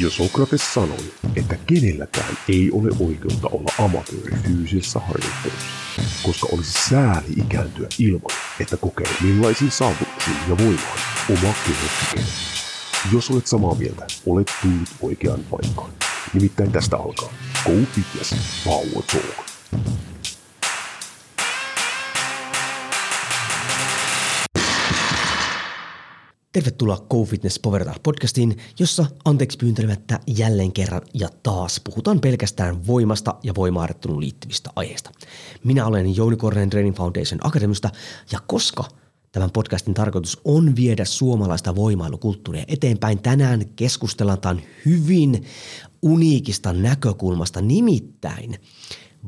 Jo Sokrates sanoi, että kenelläkään ei ole oikeutta olla amatööri fyysisessä harjoittelussa, koska olisi sääli ikääntyä ilman, että kokee millaisiin saavutuksiin ja voimaan oma keho. Jos olet samaa mieltä, olet tullut oikeaan paikkaan. Nimittäin tästä alkaa Go Fitness Power Talk. Tervetuloa Go Fitness Power podcastiin, jossa anteeksi pyyntelemättä jälleen kerran ja taas puhutaan pelkästään voimasta ja voimaharjoitteluun liittyvistä aiheista. Minä olen Jouni Kornen Training Foundation Akademista ja koska tämän podcastin tarkoitus on viedä suomalaista voimailukulttuuria eteenpäin, tänään keskustellaan tämän hyvin uniikista näkökulmasta, nimittäin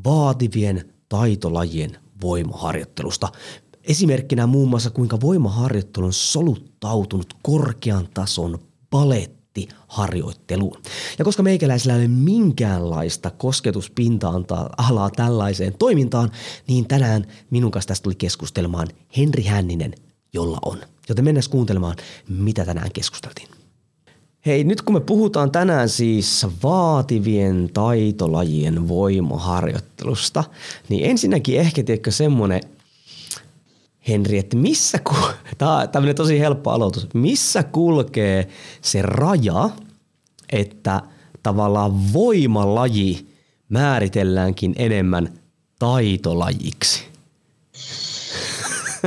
vaativien taitolajien voimaharjoittelusta. Esimerkkinä muun muassa kuinka voimaharjoittelu on soluttautunut korkean tason palettiharjoitteluun. Ja koska meikäläisellä ei ole minkäänlaista kosketuspinta-alaa tällaiseen toimintaan, niin tänään minun kanssa tästä tuli keskustelemaan Henri Hänninen, jolla on. Joten mennään kuuntelemaan, mitä tänään keskusteltiin. Hei, nyt kun me puhutaan tänään siis vaativien taitolajien voimaharjoittelusta, niin ensinnäkin ehkä tiedätkö semmoinen – Henri, että missä, ku- tämä on tämmöinen tosi helppo aloitus, missä kulkee se raja, että tavallaan voimalaji määritelläänkin enemmän taitolajiksi?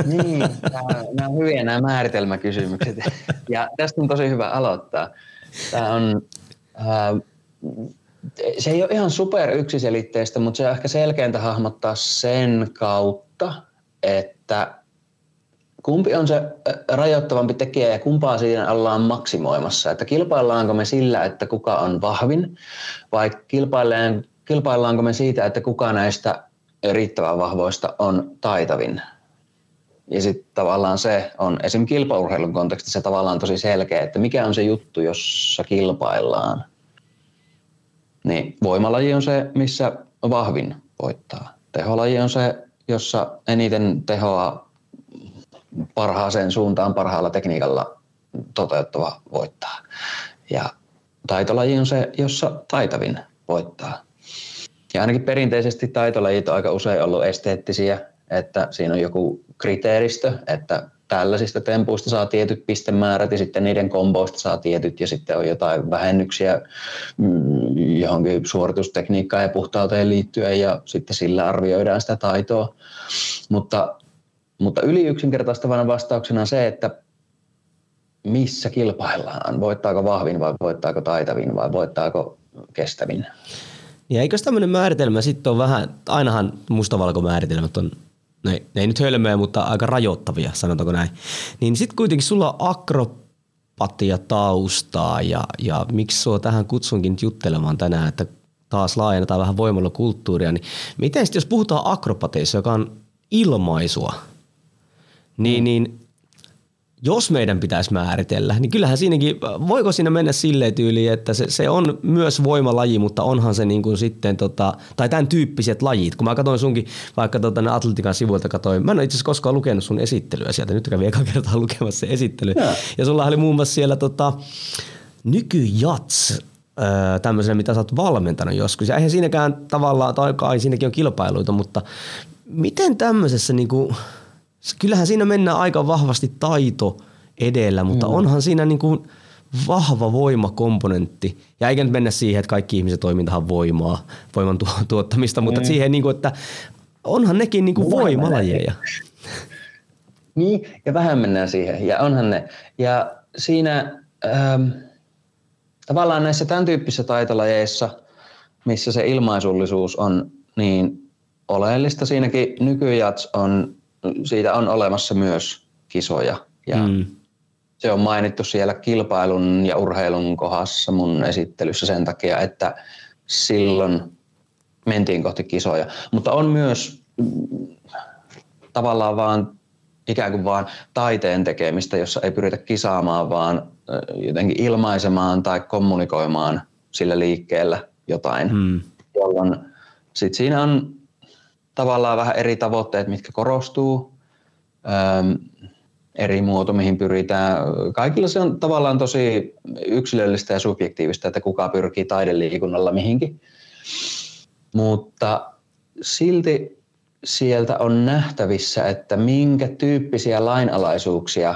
Niin, nämä on hyviä nämä määritelmäkysymykset ja tästä on tosi hyvä aloittaa. Tämä on, äh, se ei ole ihan super yksiselitteistä, mutta se on ehkä selkeintä hahmottaa sen kautta, että kumpi on se rajoittavampi tekijä ja kumpaa siinä ollaan maksimoimassa? Että kilpaillaanko me sillä, että kuka on vahvin vai kilpaillaanko me siitä, että kuka näistä riittävän vahvoista on taitavin? Ja sitten tavallaan se on esim. kilpaurheilun kontekstissa tavallaan tosi selkeä, että mikä on se juttu, jossa kilpaillaan. Niin voimalaji on se, missä vahvin voittaa. Teholaji on se, jossa eniten tehoa parhaaseen suuntaan parhaalla tekniikalla toteuttava voittaa. Ja taitolaji on se, jossa taitavin voittaa. Ja ainakin perinteisesti taitolajit on aika usein ollut esteettisiä, että siinä on joku kriteeristö, että tällaisista tempuista saa tietyt pistemäärät ja sitten niiden komboista saa tietyt ja sitten on jotain vähennyksiä mm, johonkin suoritustekniikkaan ja puhtauteen liittyen ja sitten sillä arvioidaan sitä taitoa. Mutta mutta yli yksinkertaistavana vastauksena on se, että missä kilpaillaan. Voittaako vahvin vai voittaako taitavin vai voittaako kestävin? Ja eikö tämmöinen määritelmä sitten ole vähän, ainahan mustavalkomääritelmät on, ne, ne ei nyt hölmöjä, mutta aika rajoittavia, sanotaanko näin. Niin sitten kuitenkin sulla on akropatia taustaa ja, ja miksi sua tähän kutsunkin juttelemaan tänään, että taas laajennetaan vähän voimalla kulttuuria, niin miten sitten jos puhutaan akropateissa, joka on ilmaisua – niin, niin jos meidän pitäisi määritellä, niin kyllähän siinäkin, voiko siinä mennä silleen tyyliin, että se, se on myös voimalaji, mutta onhan se niin kuin sitten, tota, tai tämän tyyppiset lajit. Kun mä katsoin sunkin vaikka tota, Atletikan sivuilta, katsoin, mä en ole itse asiassa koskaan lukenut sun esittelyä sieltä, nyt kävin eka kertaa lukemassa se esittely. Ja, ja sulla oli muun muassa siellä tota, nykyjats, tämmöisenä, mitä sä oot valmentanut joskus. Ja eihän siinäkään tavallaan, tai kai siinäkin on kilpailuita, mutta miten tämmöisessä niin kuin, kyllähän siinä mennään aika vahvasti taito edellä, mutta mm. onhan siinä niin kuin vahva voimakomponentti. Ja eikä nyt mennä siihen, että kaikki ihmiset toimintahan voimaa, voiman tuottamista, mutta mm. siihen, niin kuin, että onhan nekin niin kuin voimalajeja. Niin, ja vähän mennään siihen, ja onhan ne. Ja siinä ähm, tavallaan näissä tämän tyyppisissä taitolajeissa, missä se ilmaisullisuus on niin oleellista, siinäkin nykyjats on siitä on olemassa myös kisoja ja mm. se on mainittu siellä kilpailun ja urheilun kohdassa mun esittelyssä sen takia, että silloin mentiin kohti kisoja. Mutta on myös mm, tavallaan vaan ikään kuin vaan taiteen tekemistä, jossa ei pyritä kisaamaan, vaan jotenkin ilmaisemaan tai kommunikoimaan sillä liikkeellä jotain, mm. jolloin sit siinä on tavallaan vähän eri tavoitteet, mitkä korostuu. Öm, eri muoto, mihin pyritään. Kaikilla se on tavallaan tosi yksilöllistä ja subjektiivista, että kuka pyrkii taideliikunnalla mihinkin. Mutta silti sieltä on nähtävissä, että minkä tyyppisiä lainalaisuuksia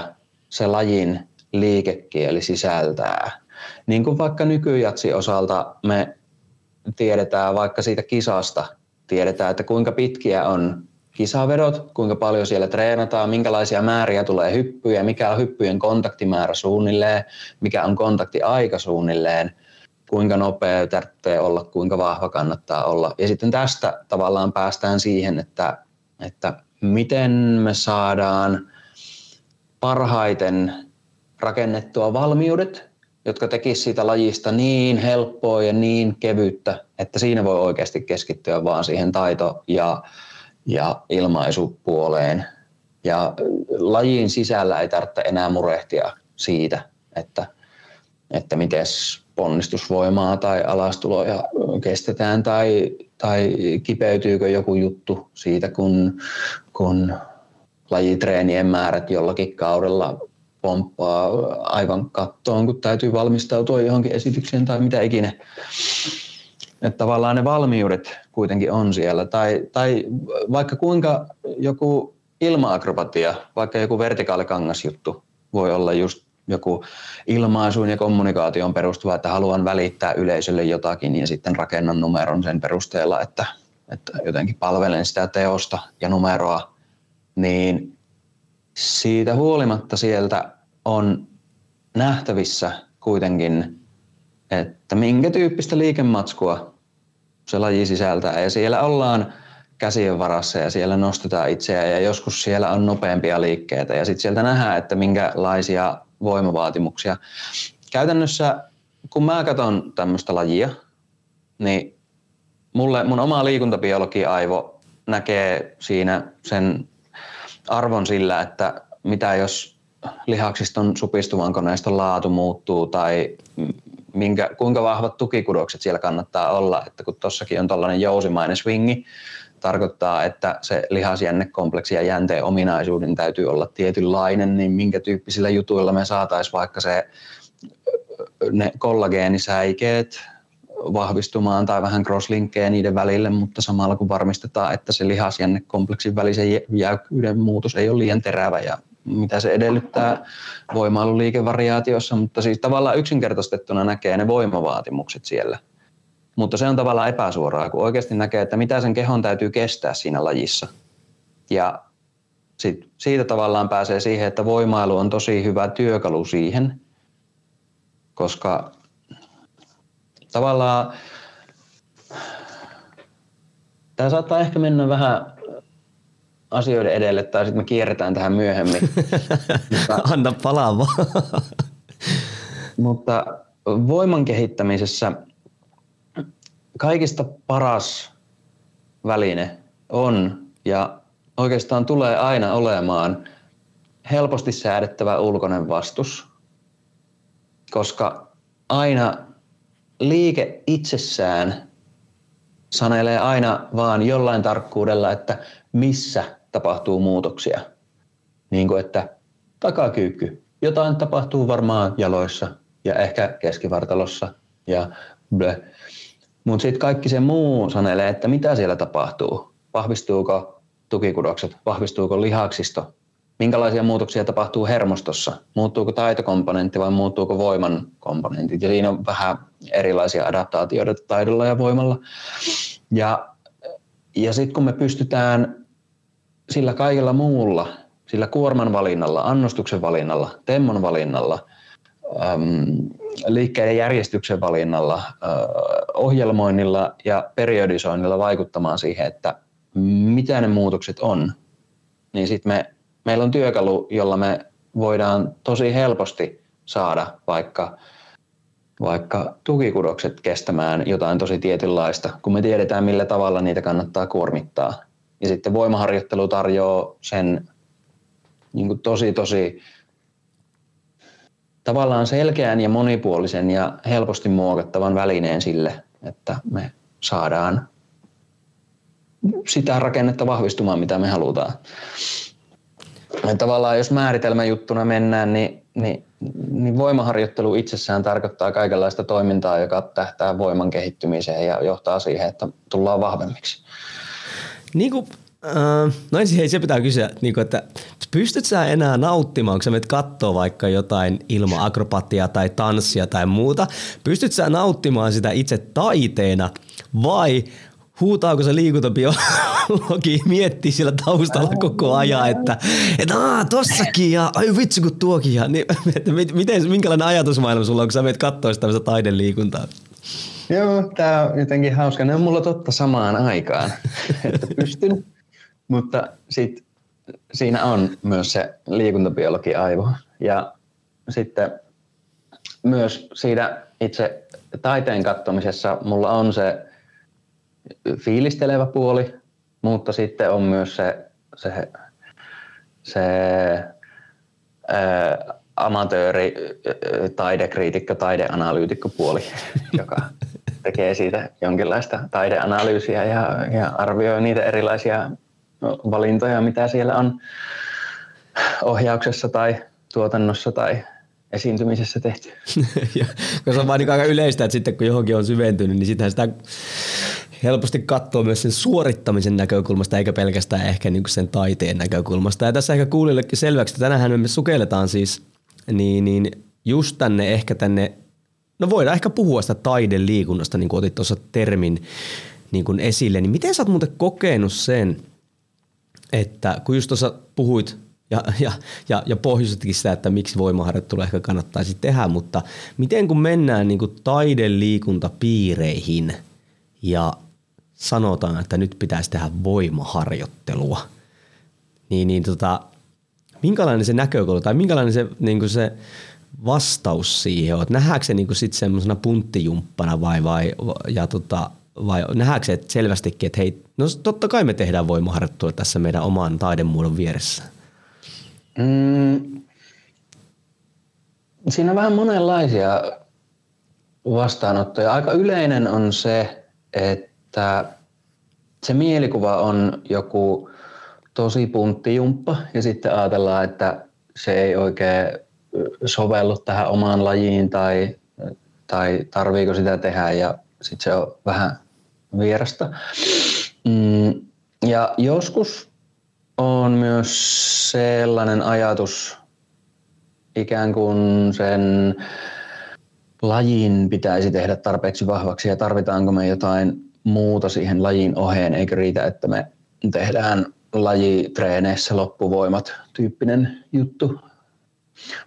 se lajin liikekieli sisältää. Niin kuin vaikka nykyjatsi osalta me tiedetään vaikka siitä kisasta, tiedetään, että kuinka pitkiä on kisavedot, kuinka paljon siellä treenataan, minkälaisia määriä tulee hyppyjä, mikä on hyppyjen kontaktimäärä suunnilleen, mikä on kontaktiaika suunnilleen, kuinka nopea tarvitsee olla, kuinka vahva kannattaa olla. Ja sitten tästä tavallaan päästään siihen, että, että miten me saadaan parhaiten rakennettua valmiudet, jotka tekisivät siitä lajista niin helppoa ja niin kevyttä, että siinä voi oikeasti keskittyä vaan siihen taito- ja, ja ilmaisupuoleen. Ja lajin sisällä ei tarvitse enää murehtia siitä, että, että miten ponnistusvoimaa tai alastuloja kestetään tai, tai kipeytyykö joku juttu siitä, kun, kun lajitreenien määrät jollakin kaudella pomppaa aivan kattoon, kun täytyy valmistautua johonkin esitykseen tai mitä ikinä. Että tavallaan ne valmiudet kuitenkin on siellä. Tai, tai vaikka kuinka joku ilmaakrobatia, vaikka joku vertikaalikangasjuttu voi olla just joku ilmaisuun ja kommunikaation perustuva, että haluan välittää yleisölle jotakin ja sitten rakennan numeron sen perusteella, että, että jotenkin palvelen sitä teosta ja numeroa, niin siitä huolimatta sieltä on nähtävissä kuitenkin, että minkä tyyppistä liikematskua se laji sisältää. Ja siellä ollaan käsien varassa ja siellä nostetaan itseä ja joskus siellä on nopeampia liikkeitä ja sitten sieltä nähdään, että minkälaisia voimavaatimuksia. Käytännössä kun mä katson tämmöistä lajia, niin mulle, mun oma liikuntabiologia-aivo näkee siinä sen arvon sillä, että mitä jos lihaksiston supistuvan koneiston laatu muuttuu tai minkä, kuinka vahvat tukikudokset siellä kannattaa olla. Että kun tuossakin on tällainen jousimainen swingi, tarkoittaa, että se lihasjännekompleksi ja jänteen ominaisuuden täytyy olla tietynlainen, niin minkä tyyppisillä jutuilla me saataisiin vaikka se ne kollageenisäikeet vahvistumaan tai vähän crosslinkkejä niiden välille, mutta samalla kun varmistetaan, että se lihasjännekompleksin välisen jäykkyyden muutos ei ole liian terävä ja mitä se edellyttää voimailuliikevariaatiossa, mutta siis tavallaan yksinkertaistettuna näkee ne voimavaatimukset siellä. Mutta se on tavallaan epäsuoraa, kun oikeasti näkee, että mitä sen kehon täytyy kestää siinä lajissa. Ja sit siitä tavallaan pääsee siihen, että voimailu on tosi hyvä työkalu siihen, koska tavallaan tämä saattaa ehkä mennä vähän asioiden edelle tai sitten me kierretään tähän myöhemmin. mutta, Anna palaa vaan. mutta voiman kehittämisessä kaikista paras väline on ja oikeastaan tulee aina olemaan helposti säädettävä ulkoinen vastus, koska aina liike itsessään sanelee aina vaan jollain tarkkuudella, että missä tapahtuu muutoksia. Niin kuin että takakyykky, jotain tapahtuu varmaan jaloissa ja ehkä keskivartalossa ja blö. Mutta sitten kaikki se muu sanelee, että mitä siellä tapahtuu. Vahvistuuko tukikudokset, vahvistuuko lihaksisto, minkälaisia muutoksia tapahtuu hermostossa, muuttuuko taitokomponentti vai muuttuuko voiman komponentit. Ja siinä on vähän erilaisia adaptaatioita taidolla ja voimalla. Ja, ja sitten kun me pystytään sillä kaikella muulla, sillä kuorman valinnalla, annostuksen valinnalla, temmon valinnalla, äm, liikkeiden järjestyksen valinnalla, äh, ohjelmoinnilla ja periodisoinnilla vaikuttamaan siihen, että mitä ne muutokset on, niin sitten me meillä on työkalu, jolla me voidaan tosi helposti saada vaikka, vaikka tukikudokset kestämään jotain tosi tietynlaista, kun me tiedetään millä tavalla niitä kannattaa kuormittaa. Ja sitten voimaharjoittelu tarjoaa sen niin kuin tosi tosi tavallaan selkeän ja monipuolisen ja helposti muokattavan välineen sille, että me saadaan sitä rakennetta vahvistumaan, mitä me halutaan. Tavallaan jos määritelmäjuttuna mennään, niin, niin, niin voimaharjoittelu itsessään tarkoittaa kaikenlaista toimintaa, joka tähtää voiman kehittymiseen ja johtaa siihen, että tullaan vahvemmiksi. Niin kuin, äh, no ensin hei, se pitää kysyä, niin kuin, että pystyt sä enää nauttimaan, kun sä menet kattoo vaikka jotain ilma-akrobatiaa tai tanssia tai muuta, pystyt sä nauttimaan sitä itse taiteena vai huutaako se liikuntabiologi miettii sillä taustalla koko ajan, että, että aah, tossakin ja ai vitsi kun tuokin. Ja, niin, että miten, minkälainen ajatusmaailma sulla on, kun sä menet katsoa sitä taideliikuntaa? Joo, tämä on jotenkin hauska. Ne on mulla totta samaan aikaan, että pystyn, mutta sit siinä on myös se liikuntabiologi aivo. Ja sitten myös siinä itse taiteen kattomisessa mulla on se fiilistelevä puoli, mutta sitten on myös se, se, se ää, amatööri, taidekriitikko, taideanalyytikko puoli, joka tekee siitä jonkinlaista taideanalyysiä ja, ja arvioi niitä erilaisia valintoja, mitä siellä on ohjauksessa tai tuotannossa tai esiintymisessä tehty. ja, koska se on vaan niin aika yleistä, että sitten kun johonkin on syventynyt, niin sitä helposti katsoo myös sen suorittamisen näkökulmasta, eikä pelkästään ehkä niin kuin sen taiteen näkökulmasta. Ja tässä ehkä kuulillekin selväksi, että tänähän me sukelletaan siis niin, niin just tänne ehkä tänne, no voidaan ehkä puhua sitä taideliikunnasta, niin kuin otit tuossa termin niin kuin esille, niin miten sä oot muuten kokenut sen, että kun just tuossa puhuit ja, ja, ja, ja pohjustetkin sitä, että miksi voimaharjoittelu ehkä kannattaisi tehdä, mutta miten kun mennään niin kuin taideliikuntapiireihin ja sanotaan, että nyt pitäisi tehdä voimaharjoittelua, niin, niin tota, minkälainen se näkökulma tai minkälainen se, niin kuin se vastaus siihen on? Nähdäänkö se niin sitten semmoisena punttijumppana vai, vai, ja tota, vai nähdäänkö se että selvästikin, että hei, no totta kai me tehdään voimaharjoittelua tässä meidän oman taidemuodon vieressä? Mm, siinä on vähän monenlaisia vastaanottoja. Aika yleinen on se, että se mielikuva on joku tosi punttijumppa ja sitten ajatellaan, että se ei oikein sovellu tähän omaan lajiin tai, tai tarviiko sitä tehdä ja sitten se on vähän vierasta. Mm, ja joskus on myös sellainen ajatus ikään kuin sen lajin pitäisi tehdä tarpeeksi vahvaksi ja tarvitaanko me jotain muuta siihen lajin oheen, eikä riitä, että me tehdään lajitreeneissä loppuvoimat tyyppinen juttu.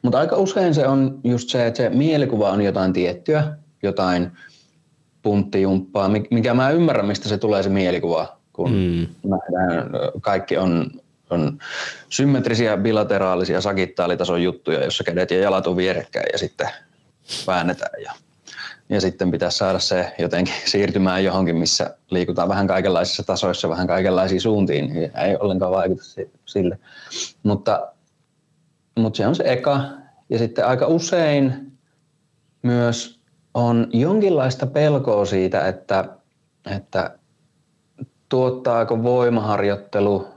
Mutta aika usein se on just se, että se mielikuva on jotain tiettyä, jotain punttijumppaa, mikä mä ymmärrän, mistä se tulee se mielikuva, kun mm. nähdään, kaikki on, on symmetrisiä, bilateraalisia, sagittaalitason juttuja, jossa kädet ja jalat on vierekkäin ja sitten väännetään ja ja sitten pitäisi saada se jotenkin siirtymään johonkin, missä liikutaan vähän kaikenlaisissa tasoissa, vähän kaikenlaisiin suuntiin, ei ollenkaan vaikuta sille. Mutta, mutta se on se eka. Ja sitten aika usein myös on jonkinlaista pelkoa siitä, että, että tuottaako voimaharjoittelu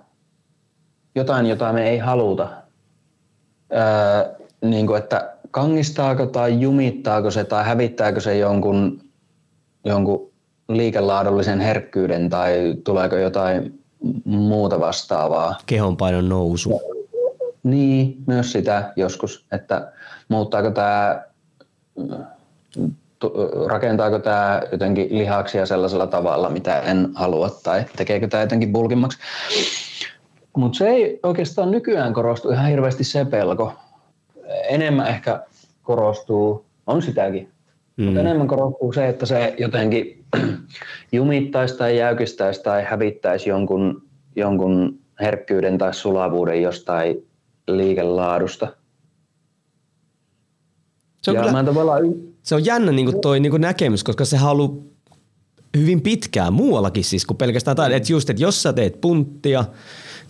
jotain, jota me ei haluta. Öö, niin kuin, että kangistaako tai jumittaako se tai hävittääkö se jonkun, jonkun liikelaadullisen herkkyyden tai tuleeko jotain muuta vastaavaa. Kehonpainon nousu. Niin, myös sitä joskus, että muuttaako tämä, rakentaako tämä jotenkin lihaksia sellaisella tavalla, mitä en halua, tai tekeekö tämä jotenkin bulkimmaksi. Mutta se ei oikeastaan nykyään korostu ihan hirveästi se pelko, enemmän ehkä korostuu, on sitäkin, mm. mutta enemmän korostuu se, että se jotenkin jumittaisi tai jäykistäisi tai hävittäisi jonkun, jonkun herkkyyden tai sulavuuden jostain liikelaadusta. Se on, kyllä, tavallaan... se on jännä niin kuin toi niin kuin näkemys, koska se haluaa hyvin pitkään muuallakin siis kuin pelkästään taide. Että just, että jos sä teet punttia,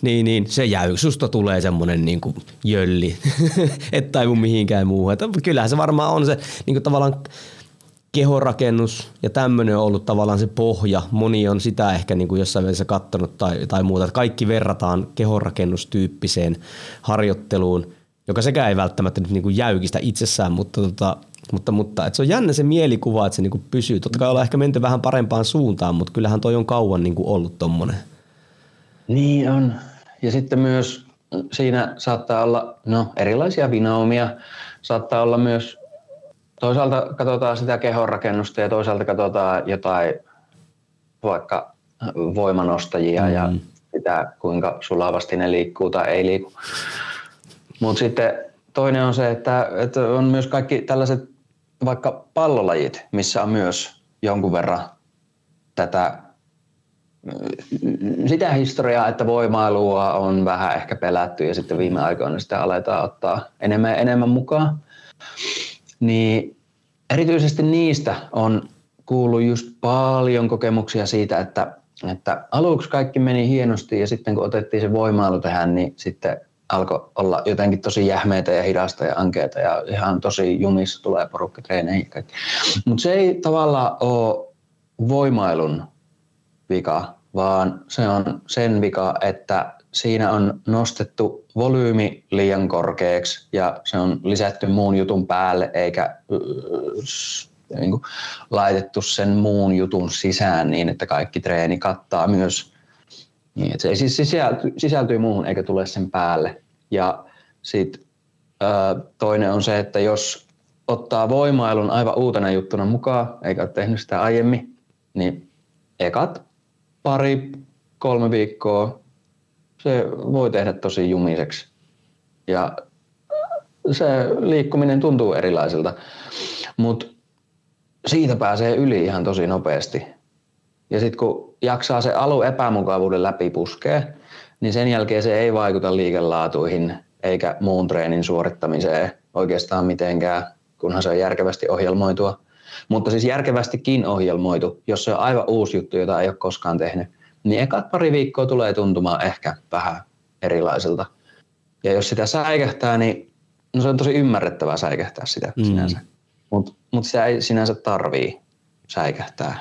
niin, niin se jäy, susta tulee semmoinen niin kuin jölli, et taivu mihinkään muuhun. Että kyllähän se varmaan on se niin kuin tavallaan kehorakennus ja tämmöinen on ollut tavallaan se pohja. Moni on sitä ehkä niin kuin jossain välissä kattonut tai, tai muuta. Että kaikki verrataan kehorakennustyyppiseen harjoitteluun, joka sekä ei välttämättä nyt niin kuin jäykistä itsessään, mutta, tota, mutta, mutta että se on jännä se mielikuva, että se niin kuin pysyy. Totta kai ollaan ehkä menty vähän parempaan suuntaan, mutta kyllähän toi on kauan niin kuin ollut tommonen. Niin on. Ja sitten myös siinä saattaa olla no, erilaisia vinoumia. Saattaa olla myös, toisaalta katsotaan sitä kehonrakennusta ja toisaalta katsotaan jotain vaikka voimanostajia mm. ja sitä, kuinka sulavasti ne liikkuu tai ei liiku. Mutta sitten toinen on se, että, että on myös kaikki tällaiset vaikka pallolajit, missä on myös jonkun verran tätä sitä historiaa, että voimailua on vähän ehkä pelätty ja sitten viime aikoina sitä aletaan ottaa enemmän ja enemmän mukaan. Niin erityisesti niistä on kuullut just paljon kokemuksia siitä, että, että aluksi kaikki meni hienosti ja sitten kun otettiin se voimailu tähän, niin sitten alkoi olla jotenkin tosi jähmeitä ja hidasta ja ankeita ja ihan tosi jumissa tulee porukkatreeneihin ja kaikki. Mutta se ei tavallaan ole voimailun vika, vaan se on sen vika, että siinä on nostettu volyymi liian korkeaksi ja se on lisätty muun jutun päälle eikä niin kuin, laitettu sen muun jutun sisään niin, että kaikki treeni kattaa myös niin, että se ei siis sisälty, sisältyy muuhun eikä tule sen päälle. Ja sitten toinen on se, että jos ottaa voimailun aivan uutena juttuna mukaan, eikä ole tehnyt sitä aiemmin, niin ekat pari, kolme viikkoa se voi tehdä tosi jumiseksi. Ja se liikkuminen tuntuu erilaiselta, mutta siitä pääsee yli ihan tosi nopeasti. Ja sitten kun jaksaa se alu epämukavuuden läpi puskee, niin sen jälkeen se ei vaikuta liikelaatuihin eikä muun treenin suorittamiseen oikeastaan mitenkään, kunhan se on järkevästi ohjelmoitua. Mutta siis järkevästikin ohjelmoitu, jos se on aivan uusi juttu, jota ei ole koskaan tehnyt, niin ekat pari viikkoa tulee tuntumaan ehkä vähän erilaiselta. Ja jos sitä säikähtää, niin no se on tosi ymmärrettävää säikähtää sitä mm. sinänsä. Mutta mut sitä ei sinänsä tarvii säikähtää.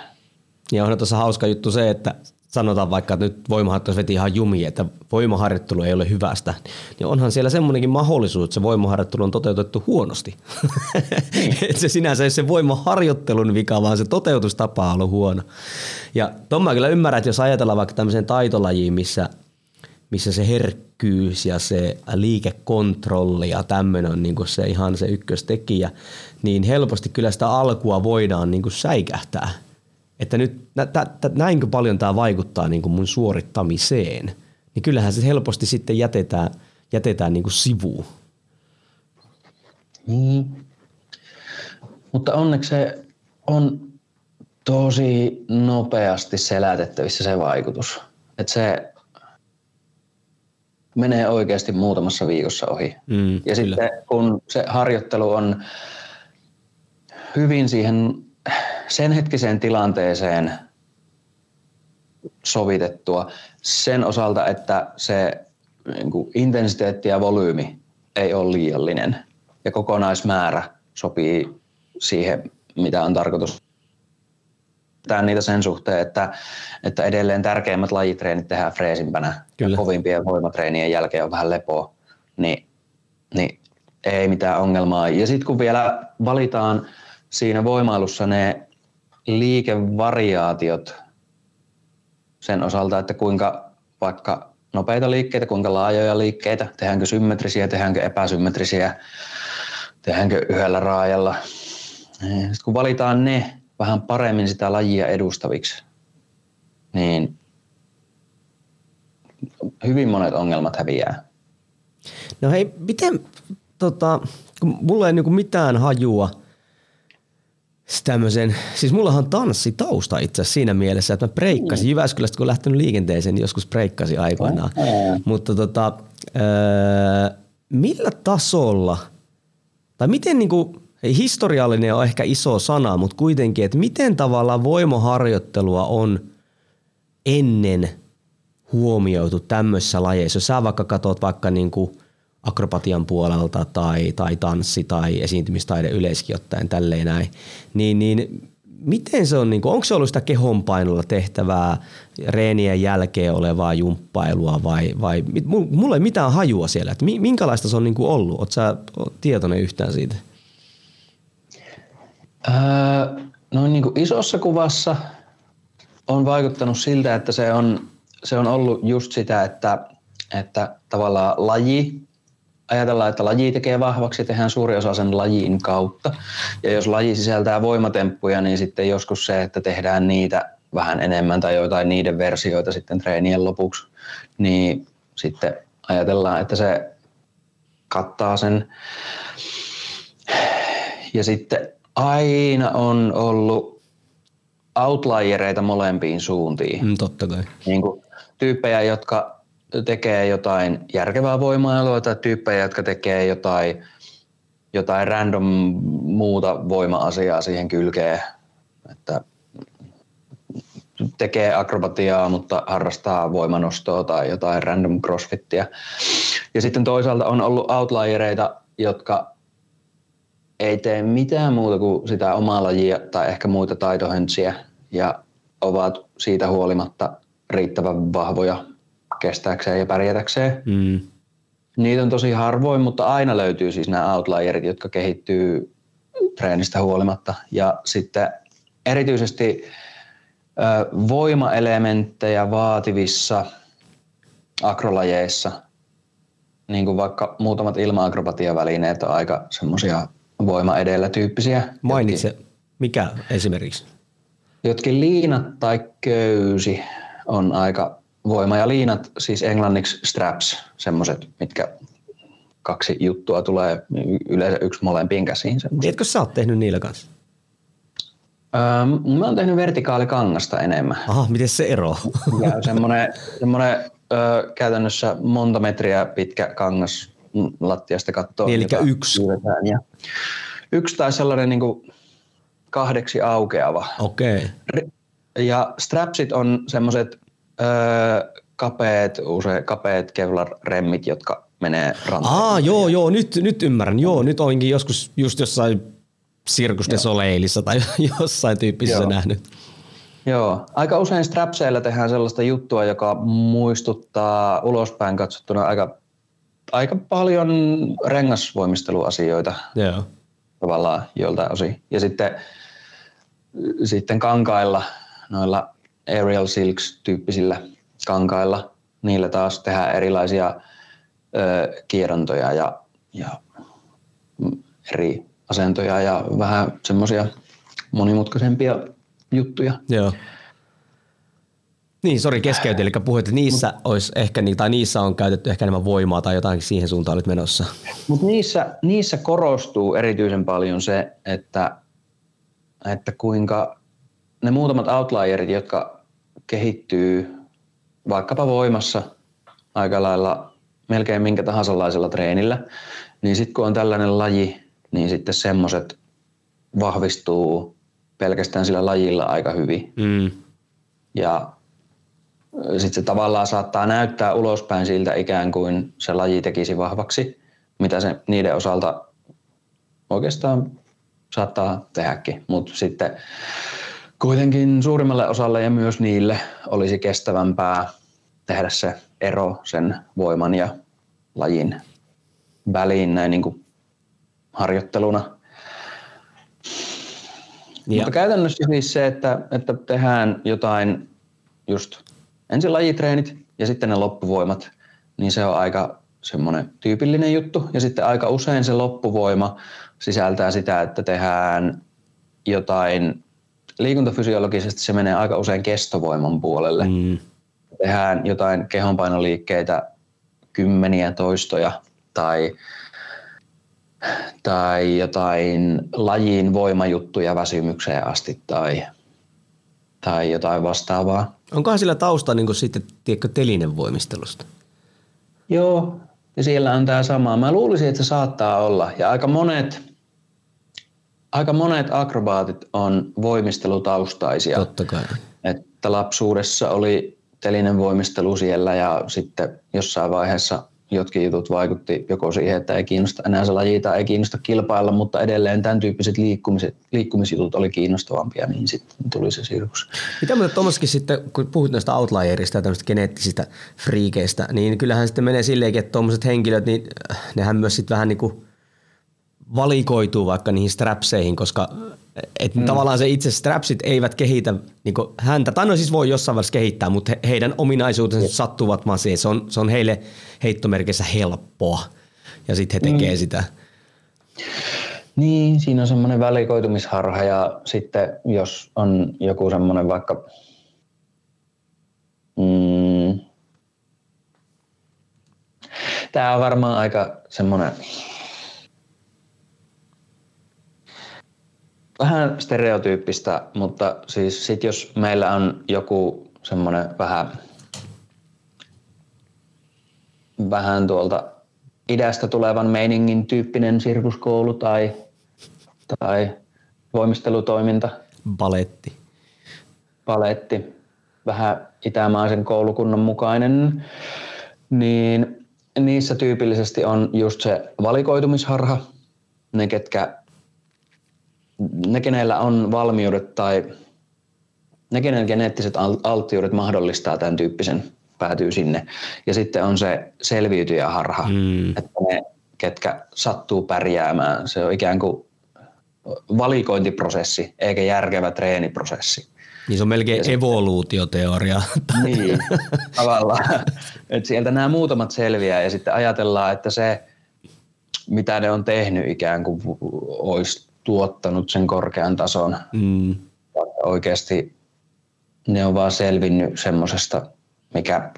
Ja on tuossa hauska juttu se, että sanotaan vaikka, että nyt voimaharjoitus veti ihan jumi, että voimaharjoittelu ei ole hyvästä, niin onhan siellä semmoinenkin mahdollisuus, että se voimaharjoittelu on toteutettu huonosti. että se sinänsä ei se voimaharjoittelun vika, vaan se toteutustapa on ollut huono. Ja tuon mä kyllä ymmärrän, että jos ajatellaan vaikka tämmöiseen taitolajiin, missä, missä se herkkyys ja se liikekontrolli ja tämmöinen on niin se ihan se ykköstekijä, niin helposti kyllä sitä alkua voidaan niin säikähtää – että nyt nä, tä, tä, näinkö paljon tämä vaikuttaa niin kuin mun suorittamiseen, niin kyllähän se helposti sitten jätetään, jätetään niin kuin sivuun. Niin. Mutta onneksi se on tosi nopeasti selätettävissä se vaikutus. Että se menee oikeasti muutamassa viikossa ohi. Mm, ja kyllä. sitten kun se harjoittelu on hyvin siihen sen hetkiseen tilanteeseen sovitettua sen osalta, että se niin kuin intensiteetti ja volyymi ei ole liiallinen ja kokonaismäärä sopii siihen, mitä on tarkoitus tehdä niitä sen suhteen, että, että edelleen tärkeimmät lajitreenit tehdään freesimpänä Kyllä. ja kovimpien voimatreenien jälkeen on vähän lepoa, niin, niin ei mitään ongelmaa. Ja sitten kun vielä valitaan siinä voimailussa ne liikevariaatiot sen osalta, että kuinka vaikka nopeita liikkeitä, kuinka laajoja liikkeitä, tehdäänkö symmetrisiä, tehdäänkö epäsymmetrisiä, tehdäänkö yhdellä raajalla. Sitten kun valitaan ne vähän paremmin sitä lajia edustaviksi, niin hyvin monet ongelmat häviää. No hei, miten, tota, kun mulla ei niinku mitään hajua – tämmöisen, siis mullahan on tanssitausta itse asiassa siinä mielessä, että mä breikkasin mm. Jyväskylästä, kun lähtenyt liikenteeseen, niin joskus breikkasin aikoinaan. Mm. Mutta tota, öö, millä tasolla, tai miten niinku, historiallinen on ehkä iso sana, mutta kuitenkin, että miten tavallaan voimaharjoittelua on ennen huomioitu tämmöisissä lajeissa. Jos sä vaikka katsot vaikka niinku akrobatian puolelta tai, tai tanssi tai esiintymistaide yleiskin ottaen tälleen näin, niin, niin miten se on, niin onko se ollut sitä kehonpainolla tehtävää reenien jälkeen olevaa jumppailua vai, vai mulla ei mitään hajua siellä, että minkälaista se on niin kuin ollut, oot sä tietoinen yhtään siitä? Öö, no niin kuin isossa kuvassa on vaikuttanut siltä, että se on, se on ollut just sitä, että, että tavallaan laji, ajatellaan, että laji tekee vahvaksi, tehdään suuri osa sen lajin kautta. Ja jos laji sisältää voimatemppuja, niin sitten joskus se, että tehdään niitä vähän enemmän tai jotain niiden versioita sitten treenien lopuksi, niin sitten ajatellaan, että se kattaa sen. Ja sitten aina on ollut outliereita molempiin suuntiin. Mm, totta kai. Niin kuin tyyppejä, jotka tekee jotain järkevää voimailua tai tyyppejä, jotka tekee jotain, jotain random muuta voima-asiaa siihen kylkeen. Että tekee akrobatiaa, mutta harrastaa voimanostoa tai jotain random crossfittiä. Ja sitten toisaalta on ollut outliereita, jotka ei tee mitään muuta kuin sitä omaa lajia tai ehkä muita taitohensiä ja ovat siitä huolimatta riittävän vahvoja kestääkseen ja pärjätäkseen. Mm. Niitä on tosi harvoin, mutta aina löytyy siis nämä outlierit, jotka kehittyy treenistä huolimatta. Ja sitten erityisesti ö, voimaelementtejä vaativissa akrolajeissa, niin kuin vaikka muutamat ilma-akrobatiavälineet on aika semmoisia voima edellä tyyppisiä. Mainitse, jotkin, mikä esimerkiksi? Jotkin liinat tai köysi on aika voima ja liinat, siis englanniksi straps, semmoiset, mitkä kaksi juttua tulee yleensä yksi molempiin käsiin. Tiedätkö sä oot tehnyt niillä kanssa? Öö, mä oon tehnyt vertikaalikangasta enemmän. Aha, miten se ero? ja semmoinen, semmoinen öö, käytännössä monta metriä pitkä kangas lattiasta kattoon. Niin, eli yksi. Ja yksi tai sellainen niin kuin kahdeksi aukeava. Okei. Okay. Ja strapsit on semmoiset öö, kapeet, usein kapeet Kevlar-remmit, jotka menee rantaan. Aa, joo, joo, nyt, nyt ymmärrän. Joo, nyt olinkin joskus just jossain Circus de Soleilissa tai jossain tyyppisessä joo. nähnyt. Joo, aika usein strapseilla tehdään sellaista juttua, joka muistuttaa ulospäin katsottuna aika, aika paljon rengasvoimisteluasioita. Joo. Tavallaan joltain osin. Ja sitten, sitten kankailla, noilla aerial silks tyyppisillä kankailla, niillä taas tehdään erilaisia ö, kierrontoja ja, ja eri asentoja ja vähän semmoisia monimutkaisempia juttuja. Joo. Niin, sori keskeytin, eli puhuit, että niissä, olisi ehkä, tai niissä on käytetty ehkä enemmän voimaa tai jotain siihen suuntaan olit menossa. Mutta niissä, niissä korostuu erityisen paljon se, että, että kuinka ne muutamat outlierit, jotka kehittyy vaikkapa voimassa aika lailla melkein minkä tahansa laisella treenillä, niin sitten kun on tällainen laji, niin sitten semmoiset vahvistuu pelkästään sillä lajilla aika hyvin. Mm. Ja sitten se tavallaan saattaa näyttää ulospäin siltä ikään kuin se laji tekisi vahvaksi, mitä se niiden osalta oikeastaan saattaa tehdäkin. Mutta sitten kuitenkin suurimmalle osalle ja myös niille olisi kestävämpää tehdä se ero sen voiman ja lajin väliin näin niin kuin harjoitteluna. Ja. Mutta käytännössä siis se, että, että tehdään jotain just ensin lajitreenit ja sitten ne loppuvoimat, niin se on aika semmoinen tyypillinen juttu. Ja sitten aika usein se loppuvoima sisältää sitä, että tehdään jotain, liikuntafysiologisesti se menee aika usein kestovoiman puolelle. Mm. Tehdään jotain kehonpainoliikkeitä, kymmeniä toistoja tai tai jotain lajin voimajuttuja väsymykseen asti tai, tai jotain vastaavaa. Onkohan sillä tausta niin kuin sitten, tiedätkö, telinen voimistelusta? Joo, ja siellä on tämä sama. Mä luulisin, että se saattaa olla. Ja aika monet, aika monet akrobaatit on voimistelutaustaisia. Totta kai. Että lapsuudessa oli telinen voimistelu siellä ja sitten jossain vaiheessa jotkin jutut vaikutti joko siihen, että ei kiinnosta enää se laji tai ei kiinnosta kilpailla, mutta edelleen tämän tyyppiset liikkumiset, liikkumisjutut oli kiinnostavampia, niin sitten tuli se sirkus. Mitä mutta tuommoiskin sitten, kun puhut näistä outlierista ja tämmöistä geneettisistä friikeistä, niin kyllähän sitten menee silleenkin, että tuommoiset henkilöt, niin nehän myös sitten vähän niin kuin valikoituu vaikka niihin strapseihin, koska et mm. tavallaan se itse strapsit eivät kehitä niin häntä, tai no siis voi jossain vaiheessa kehittää, mutta he, heidän ominaisuutensa mm. sattuvat vaan siihen. Se on, se on heille heittomerkissä helppoa ja sitten he tekee mm. sitä. Niin, siinä on semmoinen valikoitumisharha ja sitten jos on joku semmoinen vaikka mm, Tämä on varmaan aika semmoinen vähän stereotyyppistä, mutta siis sit jos meillä on joku semmoinen vähän, vähän tuolta idästä tulevan meiningin tyyppinen sirkuskoulu tai, tai voimistelutoiminta. Baletti. Baletti. Vähän itämaisen koulukunnan mukainen. Niin niissä tyypillisesti on just se valikoitumisharha. Ne, ketkä ne, kenellä on valmiudet tai ne, kenen geneettiset alttiudet mahdollistaa tämän tyyppisen, päätyy sinne. Ja sitten on se selviytyjäharha, mm. että ne, ketkä sattuu pärjäämään, se on ikään kuin valikointiprosessi eikä järkevä treeniprosessi. Niin se on melkein se, evoluutioteoria. Niin, tavallaan. että sieltä nämä muutamat selviää ja sitten ajatellaan, että se, mitä ne on tehnyt ikään kuin olisi tuottanut sen korkean tason. Mm. Oikeasti ne on vaan selvinnyt semmoisesta, mikä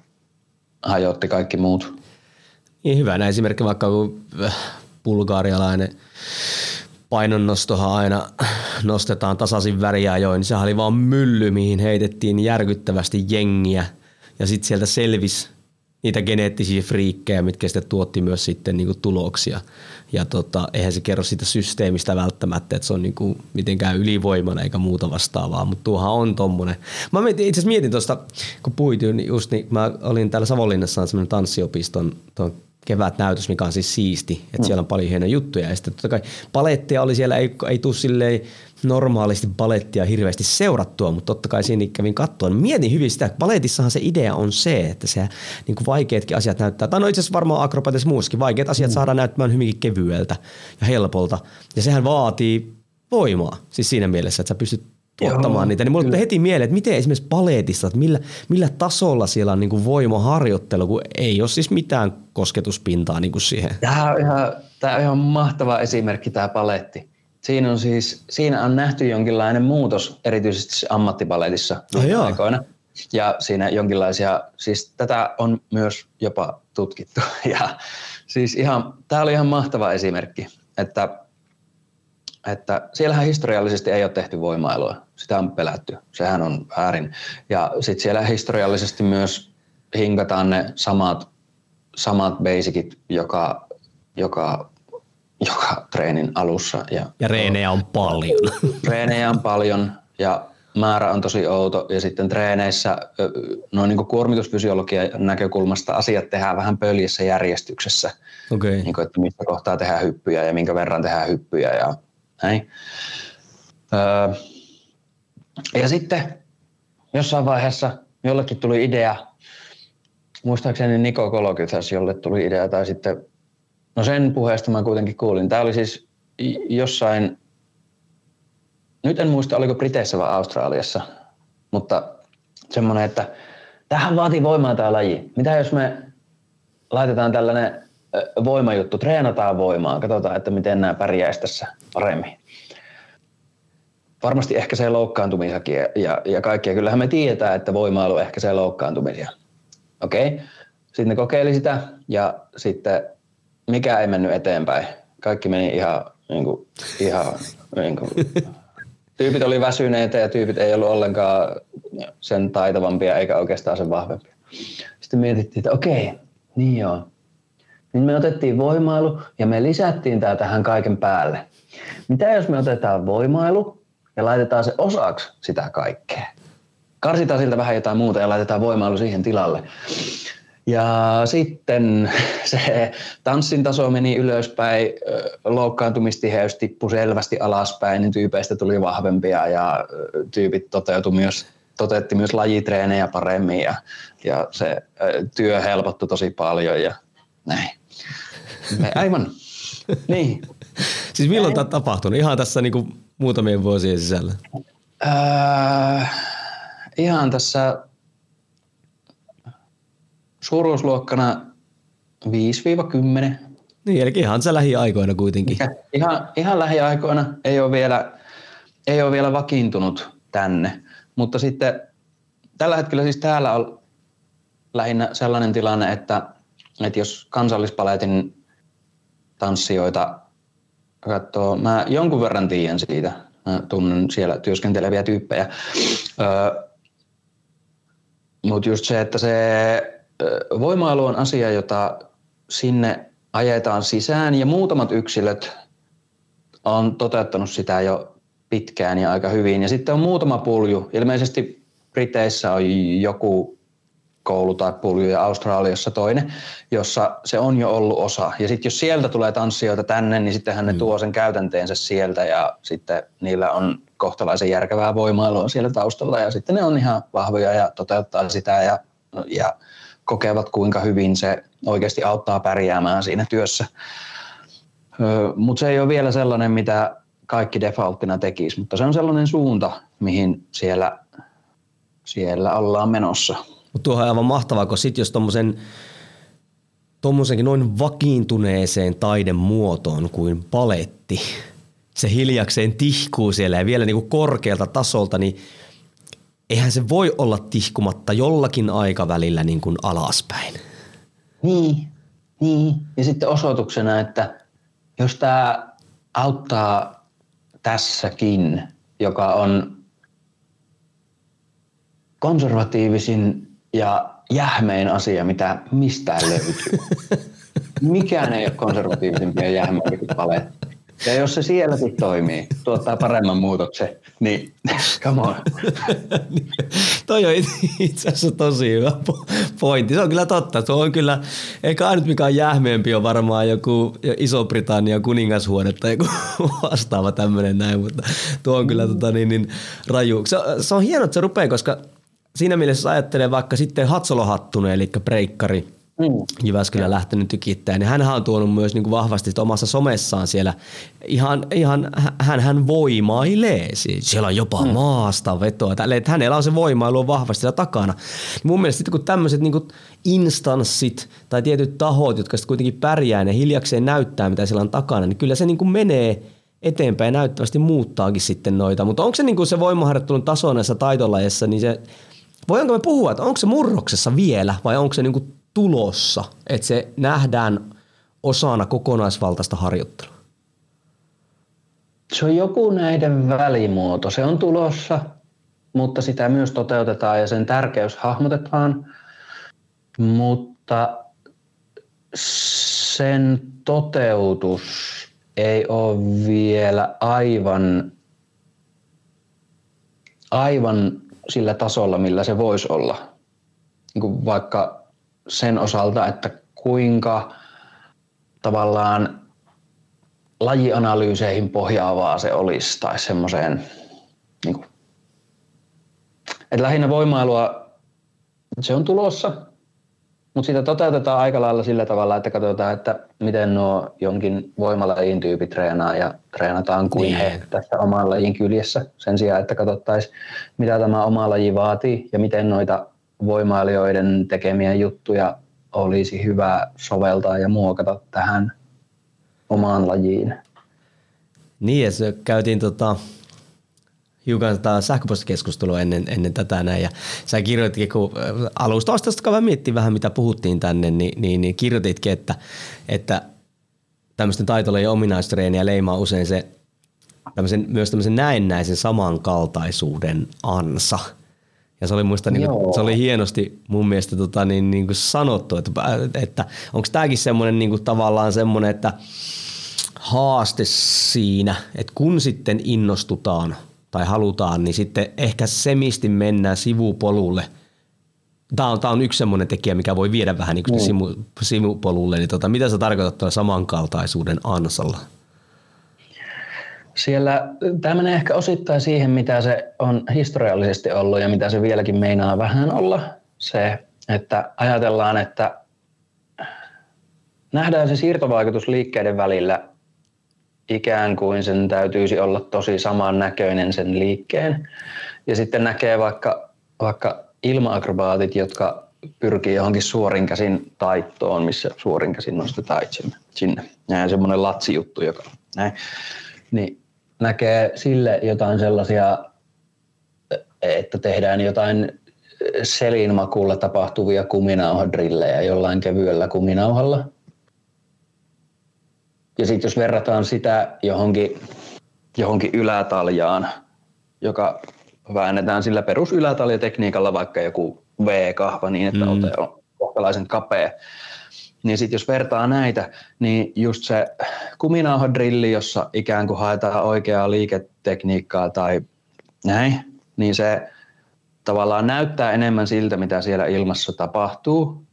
hajotti kaikki muut. Niin hyvänä esimerkki vaikka kun äh, bulgaarialainen painonnostohan aina nostetaan tasaisin väriä join, niin sehän oli vaan mylly, mihin heitettiin järkyttävästi jengiä ja sitten sieltä selvisi niitä geneettisiä friikkejä, mitkä sitten tuotti myös sitten niinku tuloksia. Ja tota, eihän se kerro siitä systeemistä välttämättä, että se on niinku mitenkään ylivoimana eikä muuta vastaavaa, mutta tuohan on tommonen. Mä itse asiassa mietin tuosta, kun puhuit niin just, niin mä olin täällä Savonlinnassa semmoinen tanssiopiston tuon kevätnäytös, mikä on siis siisti, että mm. siellä on paljon hienoja juttuja. Ja sitten totta kai palettia oli siellä, ei, ei tule silleen normaalisti palettia hirveästi seurattua, mutta totta kai siinä kävin katsoa. Mietin hyvin sitä, että paletissahan se idea on se, että se niin kuin vaikeatkin asiat näyttää, tai no itse asiassa varmaan akrobatissa muuskin, vaikeat asiat mm. saadaan näyttämään hyvinkin kevyeltä ja helpolta. Ja sehän vaatii voimaa, siis siinä mielessä, että sä pystyt tuottamaan Joo, niitä, niin mulle heti mieleen, että miten esimerkiksi paletissa, että millä, millä tasolla siellä on niin kuin voimaharjoittelu, kun ei ole siis mitään kosketuspintaa niin kuin siihen. Tämä on, ihan, tämä on ihan mahtava esimerkki tämä paletti. Siinä on siis, siinä on nähty jonkinlainen muutos, erityisesti ammattipaletissa oh, aikoina. Ja siinä jonkinlaisia, siis tätä on myös jopa tutkittu. Ja siis ihan, tämä oli ihan mahtava esimerkki, että että siellähän historiallisesti ei ole tehty voimailua. Sitä on pelätty. Sehän on väärin. Ja sitten siellä historiallisesti myös hinkataan ne samat, samat basicit joka, joka, joka treenin alussa. Ja, ja reenejä on paljon. Reenejä on paljon ja määrä on tosi outo ja sitten treeneissä noin niin kuormitusfysiologian näkökulmasta asiat tehdään vähän pöljessä järjestyksessä. Okay. Niin kuin, että mistä kohtaa tehdään hyppyjä ja minkä verran tehdään hyppyjä ja näin. Öö, ja sitten jossain vaiheessa jollekin tuli idea, muistaakseni Niko Kolokythäs, jolle tuli idea, tai sitten, no sen puheesta mä kuitenkin kuulin. Tämä oli siis jossain, nyt en muista oliko Briteissä vai Australiassa, mutta semmoinen, että tähän vaatii voimaa tämä laji. Mitä jos me laitetaan tällainen voimajuttu, treenataan voimaa, katsotaan, että miten nämä pärjäisi tässä paremmin. Varmasti ehkä se loukkaantumisiakin ja, ja, ja kaikkea. Kyllähän me tiedetään, että voimailu ehkä se loukkaantumisia. Okei, okay. sitten ne kokeili sitä ja sitten mikä ei mennyt eteenpäin. Kaikki meni ihan, niin kuin, ihan niin kuin, tyypit oli väsyneitä ja tyypit ei ollut ollenkaan sen taitavampia eikä oikeastaan sen vahvempia. Sitten mietittiin, että okei, niin joo, niin me otettiin voimailu ja me lisättiin tämä tähän kaiken päälle. Mitä jos me otetaan voimailu ja laitetaan se osaksi sitä kaikkea? Karsitaan siltä vähän jotain muuta ja laitetaan voimailu siihen tilalle. Ja sitten se tanssin taso meni ylöspäin, loukkaantumistiheys tippui selvästi alaspäin, niin tyypeistä tuli vahvempia ja tyypit toteutui myös, toteutti myös lajitreenejä paremmin ja, ja se työ helpottui tosi paljon ja näin. Aivan. niin. Siis milloin tämä tapahtunut? Ihan tässä niin kuin muutamien vuosien sisällä? Äh, ihan tässä suuruusluokkana 5-10. Niin, eli ihan se lähiaikoina kuitenkin. Ihan, ihan lähiaikoina ei ole, vielä, ei ole vielä vakiintunut tänne, mutta sitten tällä hetkellä siis täällä on lähinnä sellainen tilanne, että, että jos kansallispaletin tanssijoita katsoo, mä jonkun verran tiedän siitä, mä tunnen siellä työskenteleviä tyyppejä, öö, mutta just se, että se voimailu on asia, jota sinne ajetaan sisään ja muutamat yksilöt on toteuttanut sitä jo pitkään ja aika hyvin. Ja sitten on muutama pulju. Ilmeisesti Briteissä on joku koulu tai pulju ja Australiassa toinen, jossa se on jo ollut osa. Ja sitten jos sieltä tulee tanssijoita tänne, niin sittenhän ne mm. tuo sen käytänteensä sieltä ja sitten niillä on kohtalaisen järkevää voimailua siellä taustalla ja sitten ne on ihan vahvoja ja toteuttaa sitä ja, ja kokevat, kuinka hyvin se oikeasti auttaa pärjäämään siinä työssä. Mutta se ei ole vielä sellainen, mitä kaikki defaulttina tekisi, mutta se on sellainen suunta, mihin siellä, siellä ollaan menossa. Mutta tuohon on aivan mahtavaa, kun sit jos tuommoisen tuommoisenkin noin vakiintuneeseen taidemuotoon kuin paletti, se hiljakseen tihkuu siellä ja vielä niin kuin korkealta tasolta, niin eihän se voi olla tihkumatta jollakin aikavälillä niin kuin alaspäin. Niin, niin. Ja sitten osoituksena, että jos tämä auttaa tässäkin, joka on konservatiivisin ja jähmein asia, mitä mistään löytyy. Mikään ei ole konservatiivisempi ja jähmeämpi kuin paletti. Ja jos se sielläkin toimii, tuottaa paremman muutoksen, niin come on. Toi on itse asiassa tosi hyvä pointti. Se on kyllä totta. Tuo on kyllä, ehkä ainut mikä on jähmeempi on varmaan joku Iso-Britannia kuningashuone tai joku vastaava tämmöinen näin, mutta tuo on kyllä tota, niin, niin, raju. Se, se, on hienoa, että se rupeaa, koska siinä mielessä ajattelee vaikka sitten Hatsolo Hattunen, eli breikkari – mm. Jyväskylän lähtenyt tykittämään. Niin hän on tuonut myös niin kuin vahvasti omassa somessaan siellä, ihan, ihan hän, hän voimailee. Siis siellä on jopa mm. maasta vetoa. Tälle, että hänellä on se voimailu on vahvasti siellä takana. Mun mielestä sitten kun tämmöiset niin instanssit tai tietyt tahot, jotka sitten kuitenkin pärjää ja hiljakseen näyttää, mitä siellä on takana, niin kyllä se niin kuin menee eteenpäin näyttävästi muuttaakin sitten noita. Mutta onko se niin kuin se voimaharjoittelun taso näissä taitolajeissa, niin se, voidaanko me puhua, että onko se murroksessa vielä vai onko se niin kuin tulossa, että se nähdään osana kokonaisvaltaista harjoittelua? Se on joku näiden välimuoto. Se on tulossa, mutta sitä myös toteutetaan ja sen tärkeys hahmotetaan, mutta sen toteutus ei ole vielä aivan, aivan sillä tasolla, millä se voisi olla. Niin vaikka sen osalta, että kuinka tavallaan lajianalyyseihin pohjaavaa se olisi tai semmoiseen, niin kuin, että lähinnä voimailua, se on tulossa, mutta sitä toteutetaan aika lailla sillä tavalla, että katsotaan, että miten nuo jonkin voimalajin tyypit treenaa ja treenataan kuin he niin. tässä oman lajin kyljessä sen sijaan, että katsottaisiin, mitä tämä oma laji vaatii ja miten noita voimailijoiden tekemiä juttuja olisi hyvä soveltaa ja muokata tähän omaan lajiin. Niin, ja se käytiin tota, hiukan tätä sähköpostikeskustelua ennen, ennen tätä näin, ja sä kirjoititkin, kun äh, alusta vastausta käydään miettiä vähän, mitä puhuttiin tänne, niin, niin, niin kirjoititkin, että, että tämmöisten taitolajien ominaistreeniä leimaa usein se tämmöisen, myös tämmöisen näennäisen samankaltaisuuden ansa – ja se oli muista, niin kuin, se oli hienosti mun mielestä tota, niin, niin kuin sanottu, että, että onko tämäkin semmoinen niin kuin, tavallaan semmoinen, että haaste siinä, että kun sitten innostutaan tai halutaan, niin sitten ehkä semisti mennään sivupolulle Tämä on, tämä on yksi semmoinen tekijä, mikä voi viedä vähän niin kuin mm. simu, simupolulle. Niin tota, mitä sä tarkoitat tuolla samankaltaisuuden ansalla? Siellä, tämä menee ehkä osittain siihen, mitä se on historiallisesti ollut ja mitä se vieläkin meinaa vähän olla. Se, että ajatellaan, että nähdään se siirtovaikutus liikkeiden välillä ikään kuin sen täytyisi olla tosi samannäköinen sen liikkeen. Ja sitten näkee vaikka, vaikka ilmaakrobaatit, jotka pyrkii johonkin suorinkäsin taittoon, missä suorinkäsin nostetaan itsemme sinne. Näin semmoinen latsijuttu, joka näin. Niin näkee sille jotain sellaisia, että tehdään jotain selinmakulla tapahtuvia kuminauhadrillejä jollain kevyellä kuminauhalla. Ja sitten jos verrataan sitä johonkin, johonkin ylätaljaan, joka väännetään sillä perusylätaljatekniikalla vaikka joku V-kahva niin, että mm. ote on kohtalaisen kapea, niin sitten jos vertaa näitä, niin just se kuminauhadrilli, jossa ikään kuin haetaan oikeaa liiketekniikkaa tai näin, niin se tavallaan näyttää enemmän siltä, mitä siellä ilmassa tapahtuu,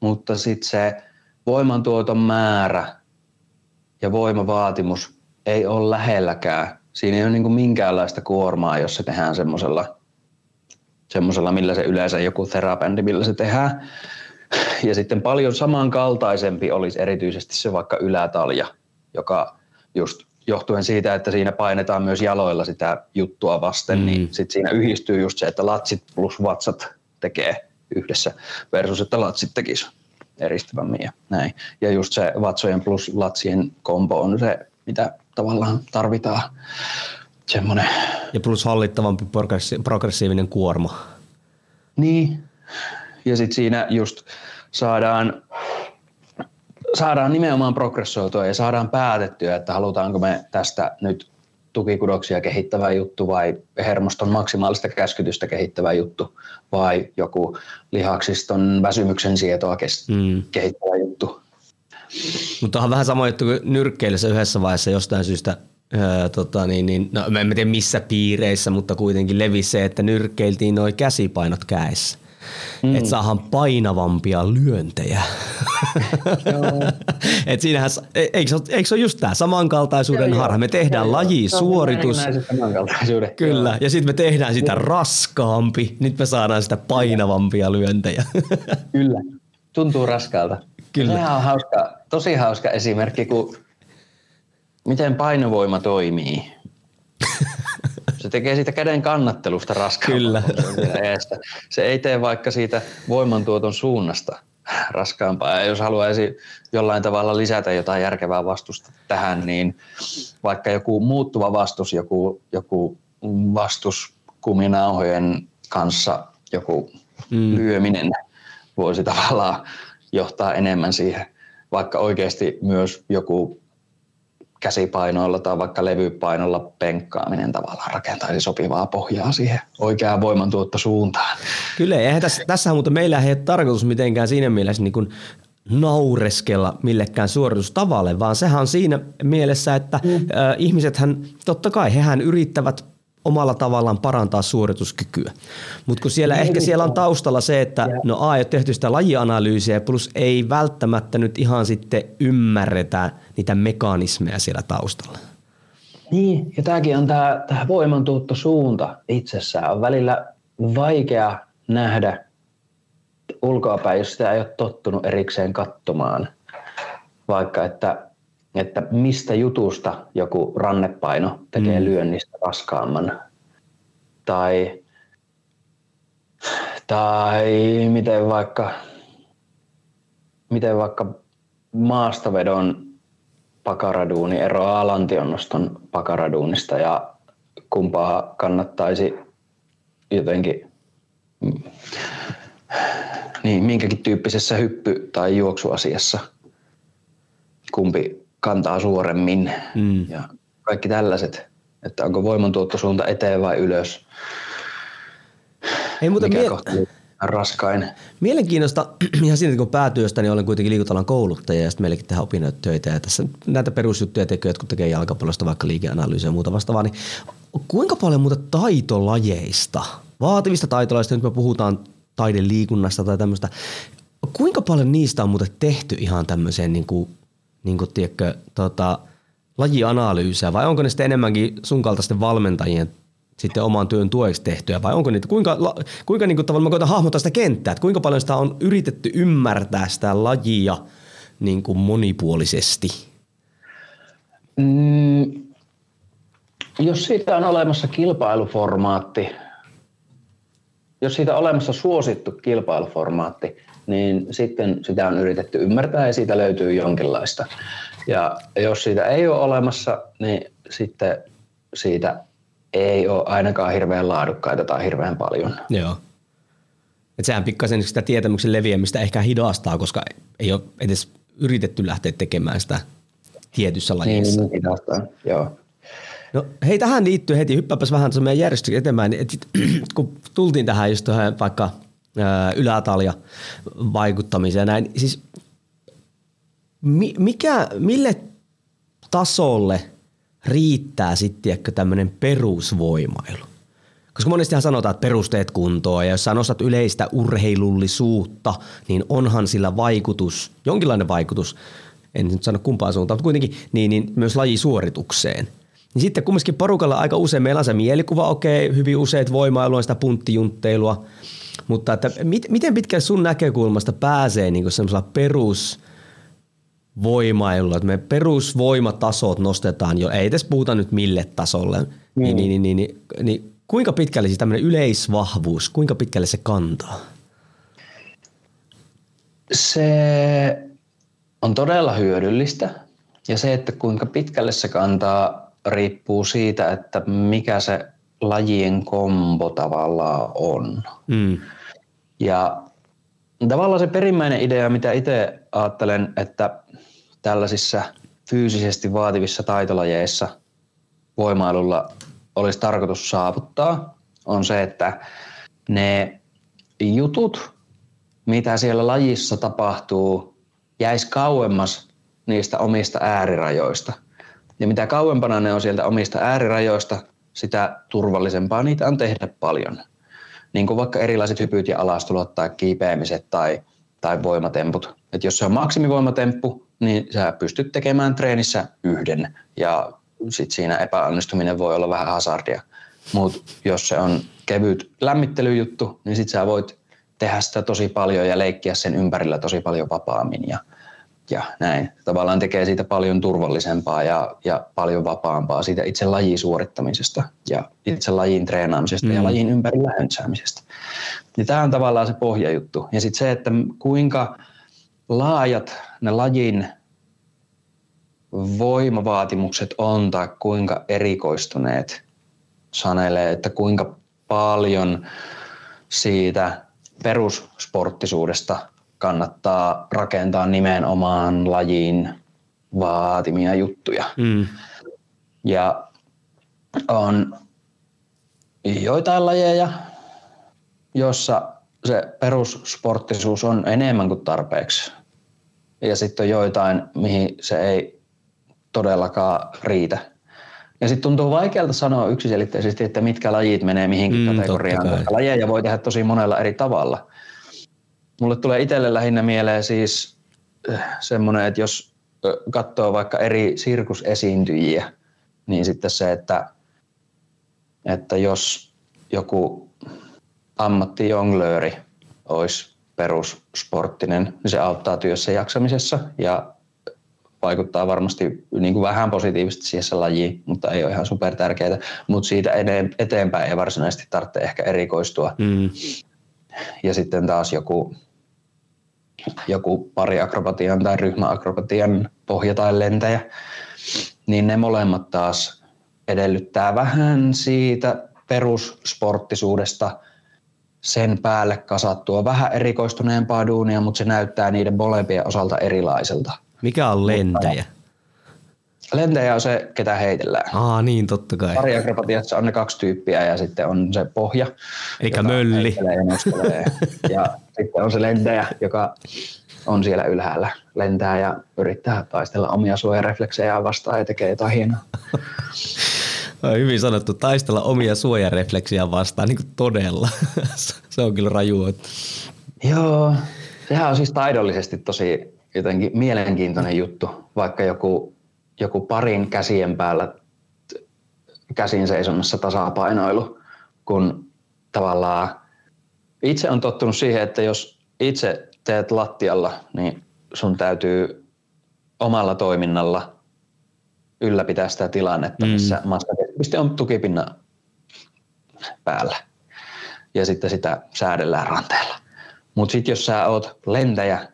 mutta sitten se voimantuoton määrä ja voimavaatimus ei ole lähelläkään. Siinä ei ole niin minkäänlaista kuormaa, jos se tehdään semmoisella, millä se yleensä joku terabändi, millä se tehdään. Ja sitten paljon samankaltaisempi olisi erityisesti se vaikka ylätalja, joka just johtuen siitä, että siinä painetaan myös jaloilla sitä juttua vasten, mm. niin sitten siinä yhdistyy just se, että latsit plus vatsat tekee yhdessä versus, että latsit tekisi eristävämmin ja näin. Ja just se vatsojen plus latsien kombo on se, mitä tavallaan tarvitaan. Semmoinen. Ja plus hallittavampi progressiivinen kuorma. Niin, ja sitten siinä just saadaan, saadaan nimenomaan progressoitua ja saadaan päätettyä, että halutaanko me tästä nyt tukikudoksia kehittävä juttu vai hermoston maksimaalista käskytystä kehittävä juttu vai joku lihaksiston väsymyksen sietoa kes- mm. kehittävä juttu. Mutta on vähän sama juttu kuin nyrkkeilyssä yhdessä vaiheessa jostain syystä Öö, tota, niin, niin, no, en tiedä missä piireissä, mutta kuitenkin levisi se, että nyrkkeiltiin noin käsipainot käessä. Mm. Että saadaan painavampia lyöntejä. Et siinähän, eikö, eikö se ole just tämä samankaltaisuuden harha? Me tehdään joo, laji, joo. suoritus. Kyllä, ja sitten me tehdään sitä raskaampi. Nyt me saadaan sitä painavampia lyöntejä. Kyllä, tuntuu raskaalta. Kyllä. Sehän on hauska, tosi hauska esimerkki, kun miten painovoima toimii. Tekee siitä käden kannattelusta raskaan. Kyllä. Se ei tee vaikka siitä voimantuoton suunnasta raskaampaa. Ja jos haluaisi jollain tavalla lisätä jotain järkevää vastusta tähän, niin vaikka joku muuttuva vastus, joku, joku vastus kuminauhojen kanssa, joku mm. lyöminen voisi tavallaan johtaa enemmän siihen, vaikka oikeasti myös joku käsipainoilla tai vaikka levypainolla penkkaaminen tavallaan rakentaisi sopivaa pohjaa siihen oikeaan voimantuottosuuntaan. Kyllä, eihän tässä, tässä mutta meillä ei ole tarkoitus mitenkään siinä mielessä niin kuin naureskella millekään suoritustavalle, vaan sehän on siinä mielessä, että mm. äh, ihmisethän, totta kai hehän yrittävät omalla tavallaan parantaa suorituskykyä. Mutta kun siellä ehkä siellä on taustalla se, että no A ei ole tehty sitä lajianalyysiä, plus ei välttämättä nyt ihan sitten ymmärretä niitä mekanismeja siellä taustalla. Niin, ja tämäkin on tämä, tämä suunta itsessään. On välillä vaikea nähdä ulkoapäin, jos sitä ei ole tottunut erikseen katsomaan. Vaikka että että mistä jutusta joku rannepaino tekee mm. lyönnistä raskaamman. Tai, tai miten vaikka, miten vaikka maastavedon pakaraduuni eroaa lantionnoston pakaraduunista ja kumpaa kannattaisi jotenkin niin, minkäkin tyyppisessä hyppy- tai juoksuasiassa kumpi kantaa suoremmin mm. ja kaikki tällaiset, että onko voimantuottosuunta eteen vai ylös. Ei, mutta mie- raskain. Mielenkiinnosta, ihan siinä kun päätyöstä, niin olen kuitenkin liikuntalan kouluttaja ja sitten meillekin tehdään töitä ja tässä näitä perusjuttuja tekee, kun tekee jalkapallosta vaikka liikeanalyysiä ja muuta vastaavaa, niin kuinka paljon muuta taitolajeista, vaativista taitolajeista, nyt me puhutaan taideliikunnasta tai tämmöistä. Kuinka paljon niistä on muuten tehty ihan tämmöiseen niin kuin, niin kuin, tiedätkö, tota, lajianalyysejä vai onko ne sitten enemmänkin sun kaltaisten valmentajien sitten oman työn tueksi tehtyä vai onko niitä, kuinka, kuinka niin kuin, tavallaan mä koitan hahmottaa sitä kenttää, että kuinka paljon sitä on yritetty ymmärtää sitä lajia niin kuin monipuolisesti? Mm, jos siitä on olemassa kilpailuformaatti, jos siitä on olemassa suosittu kilpailuformaatti, niin sitten sitä on yritetty ymmärtää ja siitä löytyy jonkinlaista. Ja jos siitä ei ole olemassa, niin sitten siitä ei ole ainakaan hirveän laadukkaita tai hirveän paljon. Joo. Et sehän pikkasen sitä tietämyksen leviämistä ehkä hidastaa, koska ei ole edes yritetty lähteä tekemään sitä tietyssä lajissa. Niin, hidastaa, joo. No hei, tähän liittyy heti, hyppääpäs vähän meidän järjestyksen eteenpäin, että kun tultiin tähän just tuohon vaikka ylätalja vaikuttamiseen näin, siis mikä, mille tasolle riittää sitten tämmöinen perusvoimailu? Koska monestihan sanotaan, että perusteet kuntoon ja jos sä nostat yleistä urheilullisuutta, niin onhan sillä vaikutus, jonkinlainen vaikutus, en nyt sano kumpaan suuntaan, mutta kuitenkin niin, niin myös lajisuoritukseen. Niin sitten kumminkin porukalla aika usein meillä on se mielikuva, okei, okay, hyvin useat voimailua, sitä punttijuntteilua, mutta että mit, miten pitkälle sun näkökulmasta pääsee niin semmoisella perus voimailulla, että me perusvoimatasot nostetaan jo, ei edes puhuta nyt mille tasolle, mm. niin, niin, niin, niin, niin kuinka pitkälle siis tämmöinen yleisvahvuus, kuinka pitkälle se kantaa? Se on todella hyödyllistä ja se, että kuinka pitkälle se kantaa, riippuu siitä, että mikä se lajien kombo tavallaan on. Mm. Ja tavallaan se perimmäinen idea, mitä itse ajattelen, että tällaisissa fyysisesti vaativissa taitolajeissa voimailulla olisi tarkoitus saavuttaa, on se, että ne jutut, mitä siellä lajissa tapahtuu, jäisi kauemmas niistä omista äärirajoista. Ja mitä kauempana ne on sieltä omista äärirajoista, sitä turvallisempaa niitä on tehdä paljon. Niin kuin vaikka erilaiset hypyt ja alastulot tai kiipeämiset tai, tai voimatemput. Et jos se on maksimivoimatemppu, niin sä pystyt tekemään treenissä yhden ja sit siinä epäonnistuminen voi olla vähän hazardia. Mutta jos se on kevyt lämmittelyjuttu, niin sit sä voit tehdä sitä tosi paljon ja leikkiä sen ympärillä tosi paljon vapaammin ja, ja näin. Tavallaan tekee siitä paljon turvallisempaa ja, ja paljon vapaampaa siitä itse lajin suorittamisesta ja itse lajin treenaamisesta mm. ja lajin ympärillä höntsäämisestä. Ja tämä on tavallaan se pohjajuttu. Ja sitten se, että kuinka laajat ne lajin voimavaatimukset on tai kuinka erikoistuneet sanelee, että kuinka paljon siitä perussporttisuudesta kannattaa rakentaa nimenomaan lajiin vaatimia juttuja. Mm. Ja on joitain lajeja, jossa se perussporttisuus on enemmän kuin tarpeeksi. Ja sitten on joitain, mihin se ei todellakaan riitä. Ja sitten tuntuu vaikealta sanoa yksiselitteisesti, että mitkä lajit menee mihinkin mm, kategoriaan, koska lajeja voi tehdä tosi monella eri tavalla. Mulle tulee itselle lähinnä mieleen siis äh, semmoinen, että jos katsoo vaikka eri sirkusesiintyjiä, niin sitten se, että, että jos joku ammattijonglööri olisi perussporttinen, niin se auttaa työssä jaksamisessa ja vaikuttaa varmasti niin kuin vähän positiivisesti siihen lajiin, mutta ei ole ihan super tärkeää. Mutta siitä eteenpäin ei varsinaisesti tarvitse ehkä erikoistua. Mm. Ja sitten taas joku, joku pariakrobatian tai ryhmäakrobatian pohja tai lentäjä, niin ne molemmat taas edellyttää vähän siitä perussporttisuudesta – sen päälle kasattua vähän erikoistuneempaa duunia, mutta se näyttää niiden molempien osalta erilaiselta. Mikä on lentäjä? Lentäjä on se, ketä heitellään. Aa, niin totta kai. Pariakrobatiassa on ne kaksi tyyppiä ja sitten on se pohja. Eli mölli. Ja, ja sitten on se lentäjä, joka on siellä ylhäällä, lentää ja yrittää taistella omia suojarefleksejä vastaan ja tekee jotain hienoa. Hyvin sanottu, taistella omia suojarefleksiä vastaan, niin kuin todella. Se on kyllä raju. Joo, sehän on siis taidollisesti tosi jotenkin mielenkiintoinen juttu, vaikka joku, joku parin käsien päällä käsin seisonnassa tasapainoilu, kun tavallaan itse on tottunut siihen, että jos itse teet lattialla, niin sun täytyy omalla toiminnalla ylläpitää sitä tilannetta, mm. missä mm. maskakeskipiste on tukipinnan päällä. Ja sitten sitä säädellään ranteella. Mutta sitten jos sä oot lentäjä,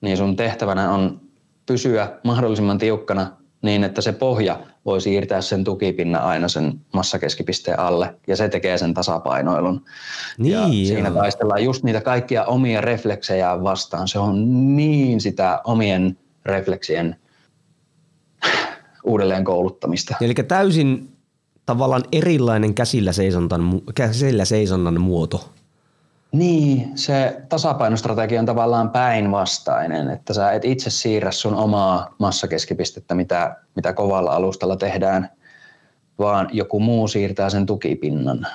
niin sun tehtävänä on pysyä mahdollisimman tiukkana niin, että se pohja voi siirtää sen tukipinnan aina sen massakeskipisteen alle ja se tekee sen tasapainoilun. Niin, ja siinä taistellaan just niitä kaikkia omia refleksejä vastaan. Se on niin sitä omien refleksien uudelleen kouluttamista. Eli täysin tavallaan erilainen käsillä seisonnan, käsillä seisonnan muoto. Niin, se tasapainostrategia on tavallaan päinvastainen, että sä et itse siirrä sun omaa massakeskipistettä, mitä, mitä kovalla alustalla tehdään, vaan joku muu siirtää sen tukipinnan.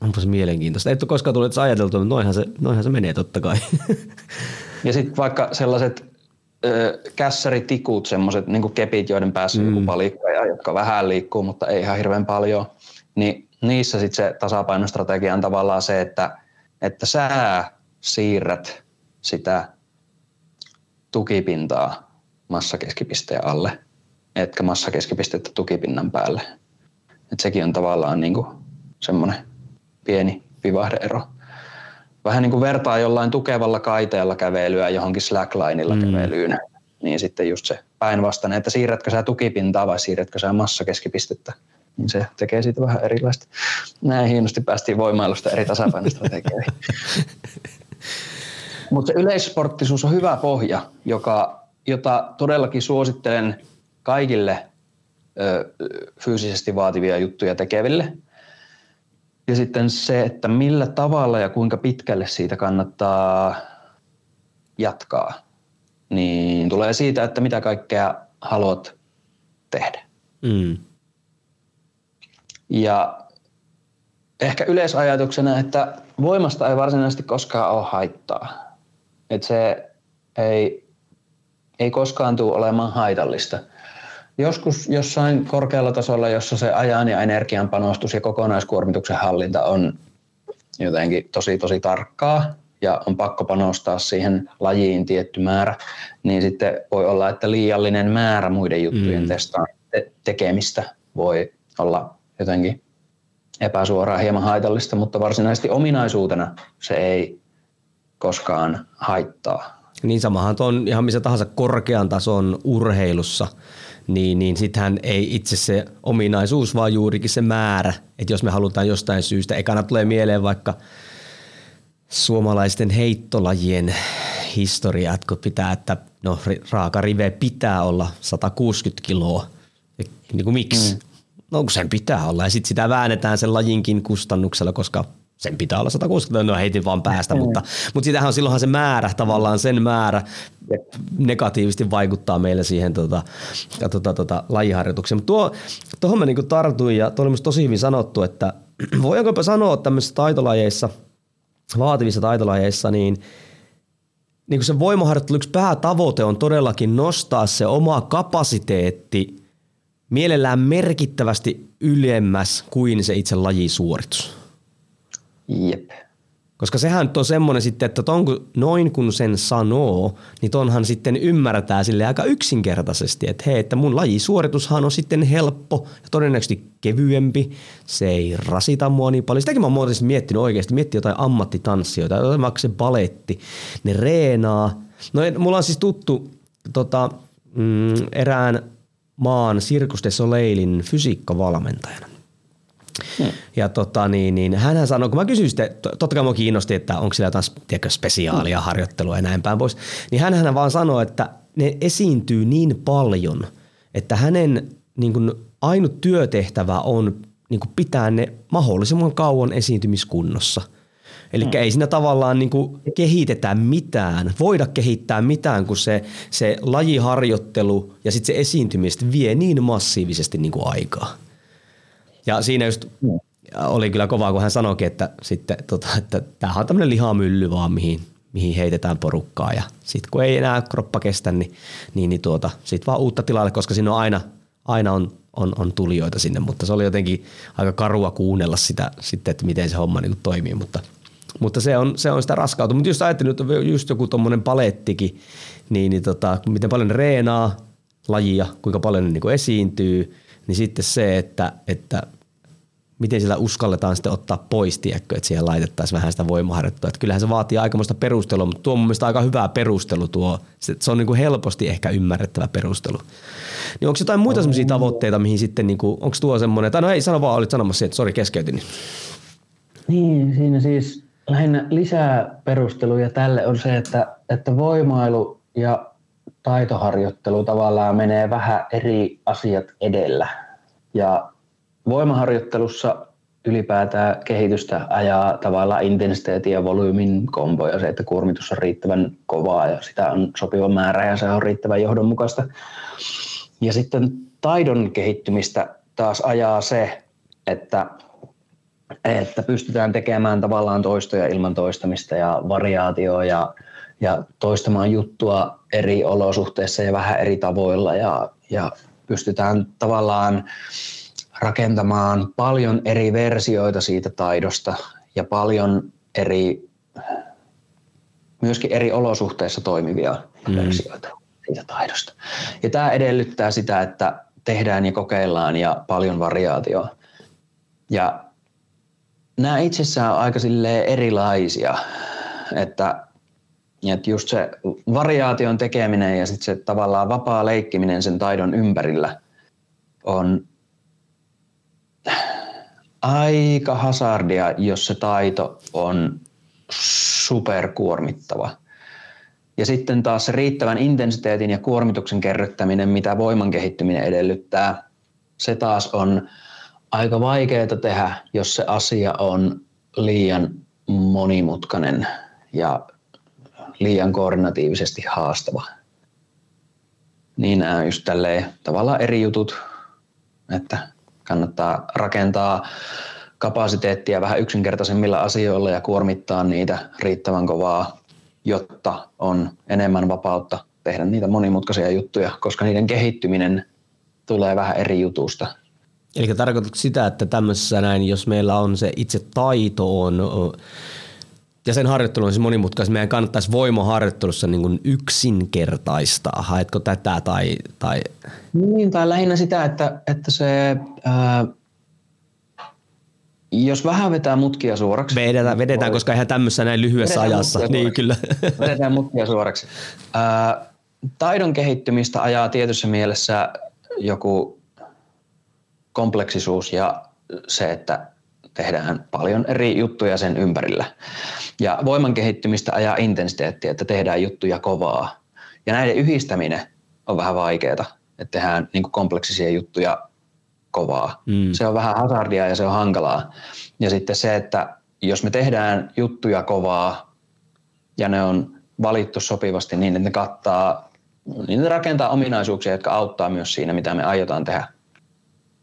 Onpas mielenkiintoista. Et ole koskaan tullut ajateltua, mutta noinhan se, noinhan se menee totta kai. Ja sitten vaikka sellaiset kässäritikut, semmoiset niin kepit, joiden päässä mm. joku palikka ja jotka vähän liikkuu, mutta ei ihan hirveän paljon, niin niissä sitten se tasapainostrategia on tavallaan se, että, että sä siirrät sitä tukipintaa massakeskipisteen alle, etkä massakeskipistettä tukipinnan päälle. Et sekin on tavallaan niinku semmoinen pieni vivahdeero. Vähän niin kuin vertaa jollain tukevalla kaiteella kävelyä johonkin slacklineilla mm. kävelyyn, niin sitten just se päinvastainen, että siirrätkö sä tukipintaa vai siirrätkö sä massakeskipistettä niin se tekee siitä vähän erilaista. Näin hienosti päästiin voimailusta eri tasapainostrategioihin. Mutta se yleissporttisuus on hyvä pohja, joka, jota todellakin suosittelen kaikille ö, fyysisesti vaativia juttuja tekeville. Ja sitten se, että millä tavalla ja kuinka pitkälle siitä kannattaa jatkaa, niin tulee siitä, että mitä kaikkea haluat tehdä. Mm. Ja ehkä yleisajatuksena, että voimasta ei varsinaisesti koskaan ole haittaa. Että se ei, ei koskaan tule olemaan haitallista. Joskus jossain korkealla tasolla, jossa se ajan ja energian panostus ja kokonaiskuormituksen hallinta on jotenkin tosi tosi tarkkaa ja on pakko panostaa siihen lajiin tietty määrä, niin sitten voi olla, että liiallinen määrä muiden juttujen mm. testaan tekemistä voi olla jotenkin epäsuoraan hieman haitallista, mutta varsinaisesti ominaisuutena se ei koskaan haittaa. Niin samahan on ihan missä tahansa korkean tason urheilussa, niin, niin sittenhän ei itse se ominaisuus, vaan juurikin se määrä. Että jos me halutaan jostain syystä, ekana tulee mieleen vaikka suomalaisten heittolajien historia, että kun pitää, että no raaka rive pitää olla 160 kiloa. Niin kuin miksi? Mm no sen pitää olla. Ja sitten sitä väännetään sen lajinkin kustannuksella, koska sen pitää olla 160, no heitin vaan päästä, mutta, mutta sitähän on silloinhan se määrä, tavallaan sen määrä negatiivisesti vaikuttaa meille siihen tota, tota, tota, lajiharjoitukseen. Mutta tuo, tuohon mä niinku tartuin ja tuo oli tosi hyvin sanottu, että voinko sanoa tämmöisissä taitolajeissa, vaativissa taitolajeissa, niin niin kuin se voimaharjoittelu yksi päätavoite on todellakin nostaa se oma kapasiteetti mielellään merkittävästi ylemmäs kuin se itse lajisuoritus. Jep. Koska sehän nyt on semmoinen sitten, että ton, noin kun sen sanoo, niin tonhan sitten ymmärtää sille aika yksinkertaisesti, että hei, että mun lajisuoritushan on sitten helppo ja todennäköisesti kevyempi, se ei rasita mua niin paljon. Sitäkin mä oon muuten miettinyt oikeasti, miettiä jotain ammattitanssijoita, vaikka se baletti, ne reenaa. No mulla on siis tuttu tota, mm, erään maan Circus de Soleilin fysiikkavalmentajana. Hmm. Ja tota, niin, niin, hän sanoi, kun mä kysyin sitten, totta kai mua kiinnosti, että onko sillä jotain tiedätkö, spesiaalia hmm. harjoittelua ja näin päin pois, niin hän vaan sanoi, että ne esiintyy niin paljon, että hänen niin kuin, ainut työtehtävä on niin kuin pitää ne mahdollisimman kauan esiintymiskunnossa. Eli mm. ei siinä tavallaan niin kuin kehitetä mitään, voida kehittää mitään, kun se, se lajiharjoittelu ja sitten se esiintymistä vie niin massiivisesti niin kuin aikaa. Ja siinä just oli kyllä kovaa, kun hän sanoikin, että, sitten, tota, että tämähän on tämmöinen lihamylly vaan, mihin, mihin heitetään porukkaa. Ja sitten kun ei enää kroppa kestä, niin, niin, niin tuota, sitten vaan uutta tilalle, koska siinä on aina, aina on on, on tulijoita sinne, mutta se oli jotenkin aika karua kuunnella sitä sitten, että miten se homma niin toimii, mutta, mutta se, on, se on sitä raskautta. Mutta jos ajattelin, että just joku tuommoinen palettikin, niin, niin tota, miten paljon reenaa lajia, kuinka paljon ne niin esiintyy, niin sitten se, että, että miten sillä uskalletaan sitten ottaa pois, tiedätkö, että siihen laitettaisiin vähän sitä voimaharjoittua. Että kyllähän se vaatii aikamoista perustelua, mutta tuo on mun mielestä aika hyvä perustelu tuo. Se on niin kuin helposti ehkä ymmärrettävä perustelu. Niin onko jotain muita sellaisia tavoitteita, mihin sitten, niin kuin, onko tuo semmoinen, tai no ei sano vaan, olit sanomassa että sori keskeytin. Niin, siinä siis lähinnä lisää perusteluja tälle on se, että, että voimailu ja taitoharjoittelu tavallaan menee vähän eri asiat edellä. Ja voimaharjoittelussa ylipäätään kehitystä ajaa tavallaan intensiteetin ja volyymin kombo ja se, että kuormitus on riittävän kovaa ja sitä on sopiva määrä ja se on riittävän johdonmukaista. Ja sitten taidon kehittymistä taas ajaa se, että, että pystytään tekemään tavallaan toistoja ilman toistamista ja variaatioa ja, ja toistamaan juttua eri olosuhteissa ja vähän eri tavoilla ja, ja pystytään tavallaan rakentamaan paljon eri versioita siitä taidosta ja paljon eri, myöskin eri olosuhteissa toimivia mm. versioita siitä taidosta. Ja tämä edellyttää sitä, että tehdään ja kokeillaan ja paljon variaatioa. Ja nämä itsessään on aika erilaisia, että, että just se variaation tekeminen ja sitten se tavallaan vapaa leikkiminen sen taidon ympärillä on aika hazardia, jos se taito on superkuormittava. Ja sitten taas se riittävän intensiteetin ja kuormituksen kerryttäminen, mitä voiman kehittyminen edellyttää, se taas on aika vaikeaa tehdä, jos se asia on liian monimutkainen ja liian koordinatiivisesti haastava. Niin nämä just tälleen tavallaan eri jutut, että kannattaa rakentaa kapasiteettia vähän yksinkertaisemmilla asioilla ja kuormittaa niitä riittävän kovaa, jotta on enemmän vapautta tehdä niitä monimutkaisia juttuja, koska niiden kehittyminen tulee vähän eri jutusta. Eli tarkoitatko sitä, että tämmöisessä näin, jos meillä on se itse taito on ja sen harjoittelu on siis monimutkaista. Meidän kannattaisi voimaharjoittelussa niin kuin yksinkertaistaa. Haetko tätä tai, tai... Niin, tai lähinnä sitä, että, että se... Ää, jos vähän vetää mutkia suoraksi. Vedetään, vedetään voi... koska ihan tämmöisessä näin lyhyessä vedetään ajassa. Niin, kyllä. Vedetään mutkia suoraksi. Ää, taidon kehittymistä ajaa tietyssä mielessä joku kompleksisuus ja se, että tehdään paljon eri juttuja sen ympärillä. Ja voiman kehittymistä ajaa intensiteetti, että tehdään juttuja kovaa. Ja näiden yhdistäminen on vähän vaikeaa, että tehdään niin kuin kompleksisia juttuja kovaa. Mm. Se on vähän hazardia ja se on hankalaa. Ja sitten se, että jos me tehdään juttuja kovaa ja ne on valittu sopivasti niin, että ne kattaa, niin ne rakentaa ominaisuuksia, jotka auttaa myös siinä, mitä me aiotaan tehdä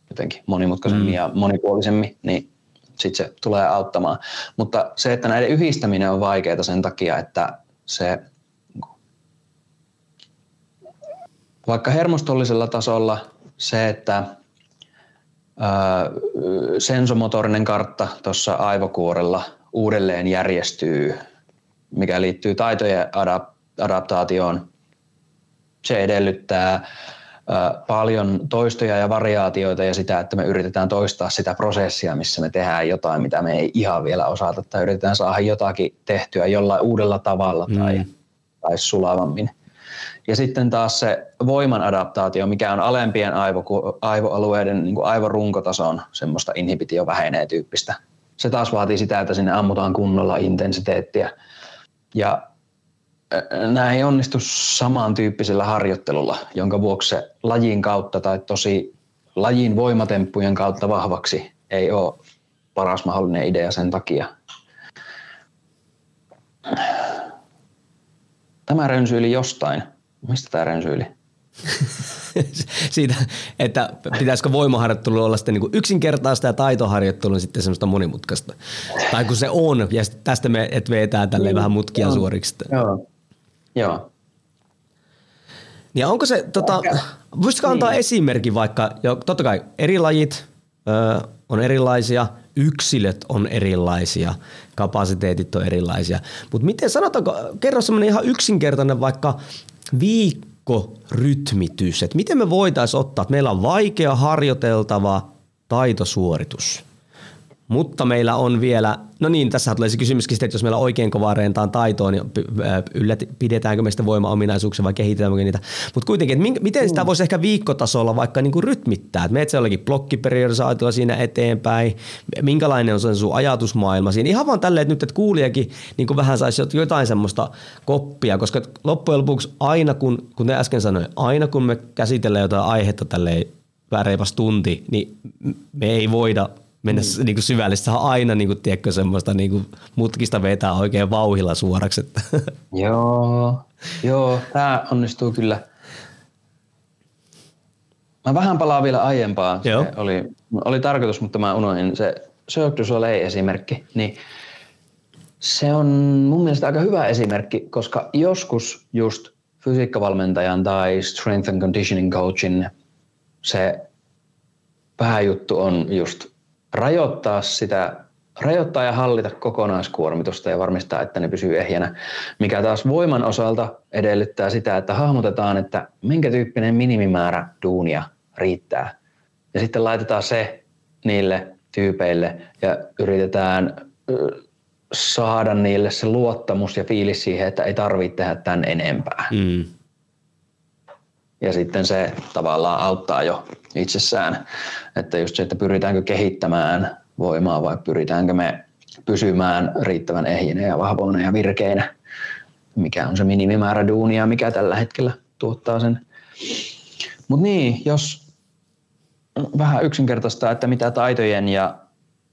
jotenkin monimutkaisemmin mm. ja monipuolisemmin, niin sitten se tulee auttamaan. Mutta se, että näiden yhdistäminen on vaikeaa sen takia, että se vaikka hermostollisella tasolla se, että sensomotorinen kartta tuossa aivokuorella uudelleen järjestyy, mikä liittyy taitojen adaptaatioon. Se edellyttää paljon toistoja ja variaatioita ja sitä, että me yritetään toistaa sitä prosessia, missä me tehdään jotain, mitä me ei ihan vielä osata, tai yritetään saada jotakin tehtyä jollain uudella tavalla tai, mm. tai sulavammin. Ja sitten taas se voiman adaptaatio, mikä on alempien aivo, aivoalueiden niin kuin aivorunkotason semmoista inhibitio vähenee tyyppistä. Se taas vaatii sitä, että sinne ammutaan kunnolla intensiteettiä. Ja nämä ei onnistu samantyyppisellä harjoittelulla, jonka vuoksi se lajin kautta tai tosi lajin voimatemppujen kautta vahvaksi ei ole paras mahdollinen idea sen takia. Tämä rönsyili jostain. Mistä tämä rönsyili? Siitä, että pitäisikö voimaharjoittelu olla sitten niin yksinkertaista ja taitoharjoittelu sitten semmoista monimutkaista. Tai kun se on, ja tästä me et vetää tälleen vähän mutkia suoriksi. Joo. Joo. Niin onko se, tota, voisitko antaa Niin. esimerkin vaikka, jo, totta kai eri lajit ö, on erilaisia, yksilöt on erilaisia, kapasiteetit on erilaisia, mutta miten sanotaanko, kerro semmoinen ihan yksinkertainen vaikka viikkorytmitys, että miten me voitaisiin ottaa, että meillä on vaikea harjoiteltava taitosuoritus, mutta meillä on vielä, no niin, tässä tulee se kysymyskin sitten, että jos meillä on oikein kovaa reentaan taitoa, niin ylläti, pidetäänkö me sitä voimaominaisuuksia vai kehitetäänkö niitä. Mutta kuitenkin, että miten sitä voisi ehkä viikkotasolla vaikka niin kuin rytmittää, että meet jollakin blokkiperiodisaatiolla siinä eteenpäin, minkälainen on se sun ajatusmaailma siinä. Ihan vaan tälleen, että nyt että kuulijakin niin kuin vähän saisi jotain semmoista koppia, koska loppujen lopuksi aina kun, kun te äsken sanoin, aina kun me käsitellään jotain aihetta tälleen reipas tunti, niin me ei voida mennä mm. niin kuin syvällisesti. Se on aina niin kuin, tiedätkö, semmoista niin kuin, mutkista vetää oikein vauhilla suoraksi. Että. Joo, joo, tämä onnistuu kyllä. Mä vähän palaan vielä aiempaan. Joo. Se oli, oli tarkoitus, mutta mä unohdin se Cirque du Soleil-esimerkki. Niin se on mun mielestä aika hyvä esimerkki, koska joskus just fysiikkavalmentajan tai strength and conditioning coachin se pääjuttu on just rajoittaa sitä, rajoittaa ja hallita kokonaiskuormitusta ja varmistaa, että ne pysyy ehjänä, mikä taas voiman osalta edellyttää sitä, että hahmotetaan, että minkä tyyppinen minimimäärä duunia riittää. Ja sitten laitetaan se niille tyypeille ja yritetään saada niille se luottamus ja fiilis siihen, että ei tarvitse tehdä tämän enempää. Mm. Ja sitten se tavallaan auttaa jo itsessään, että just se, että pyritäänkö kehittämään voimaa vai pyritäänkö me pysymään riittävän ehjinä ja vahvoina ja virkeinä, mikä on se minimimäärä duunia, mikä tällä hetkellä tuottaa sen. Mutta niin, jos vähän yksinkertaistaa, että mitä taitojen ja,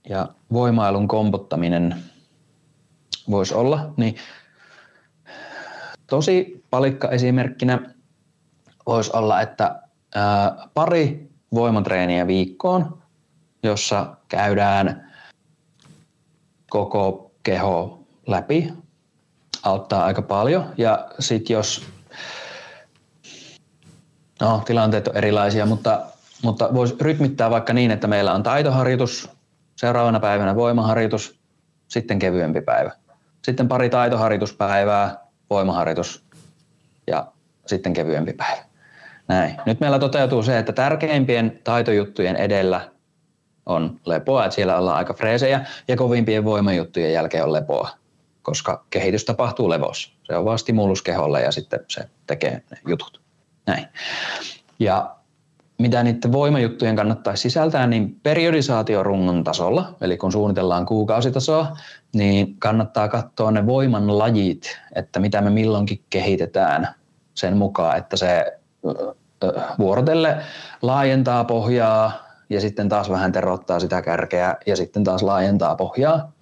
ja voimailun kompottaminen voisi olla, niin tosi palikka esimerkkinä voisi olla, että ää, pari voimatreeniä viikkoon, jossa käydään koko keho läpi, auttaa aika paljon. Ja sitten jos, no tilanteet on erilaisia, mutta, mutta voisi rytmittää vaikka niin, että meillä on taitoharjoitus, seuraavana päivänä voimaharjoitus, sitten kevyempi päivä. Sitten pari taitoharjoituspäivää, voimaharjoitus ja sitten kevyempi päivä. Näin. Nyt meillä toteutuu se, että tärkeimpien taitojuttujen edellä on lepoa, että siellä ollaan aika freesejä, ja kovimpien voimajuttujen jälkeen on lepoa, koska kehitys tapahtuu levossa. Se on vaan stimulus keholle ja sitten se tekee ne jutut. Näin. Ja mitä niiden voimajuttujen kannattaisi sisältää, niin periodisaatiorungon tasolla, eli kun suunnitellaan kuukausitasoa, niin kannattaa katsoa ne voiman lajit, että mitä me milloinkin kehitetään sen mukaan, että se vuorotelle laajentaa pohjaa ja sitten taas vähän terottaa sitä kärkeä ja sitten taas laajentaa pohjaa.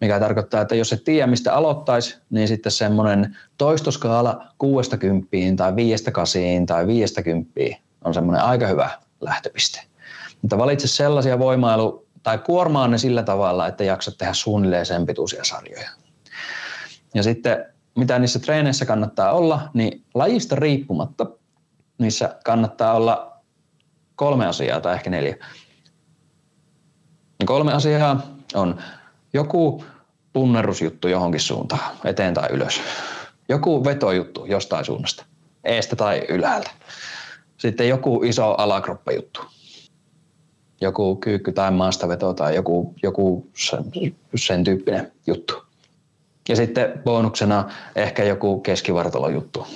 Mikä tarkoittaa, että jos et tiedä mistä aloittaisi, niin sitten semmoinen toistoskaala 60 tai 58 tai 50 on semmoinen aika hyvä lähtöpiste. Mutta valitse sellaisia voimailu- tai kuormaa ne sillä tavalla, että jaksat tehdä suunnilleen sen pituisia sarjoja. Ja sitten mitä niissä treeneissä kannattaa olla, niin lajista riippumatta niissä kannattaa olla kolme asiaa tai ehkä neljä. Kolme asiaa on joku punnerusjuttu johonkin suuntaan, eteen tai ylös. Joku vetojuttu jostain suunnasta, eestä tai ylhäältä. Sitten joku iso alakroppajuttu. Joku kyykky tai maastaveto tai joku, joku sen, sen tyyppinen juttu. Ja sitten bonuksena ehkä joku keskivartalojuttu.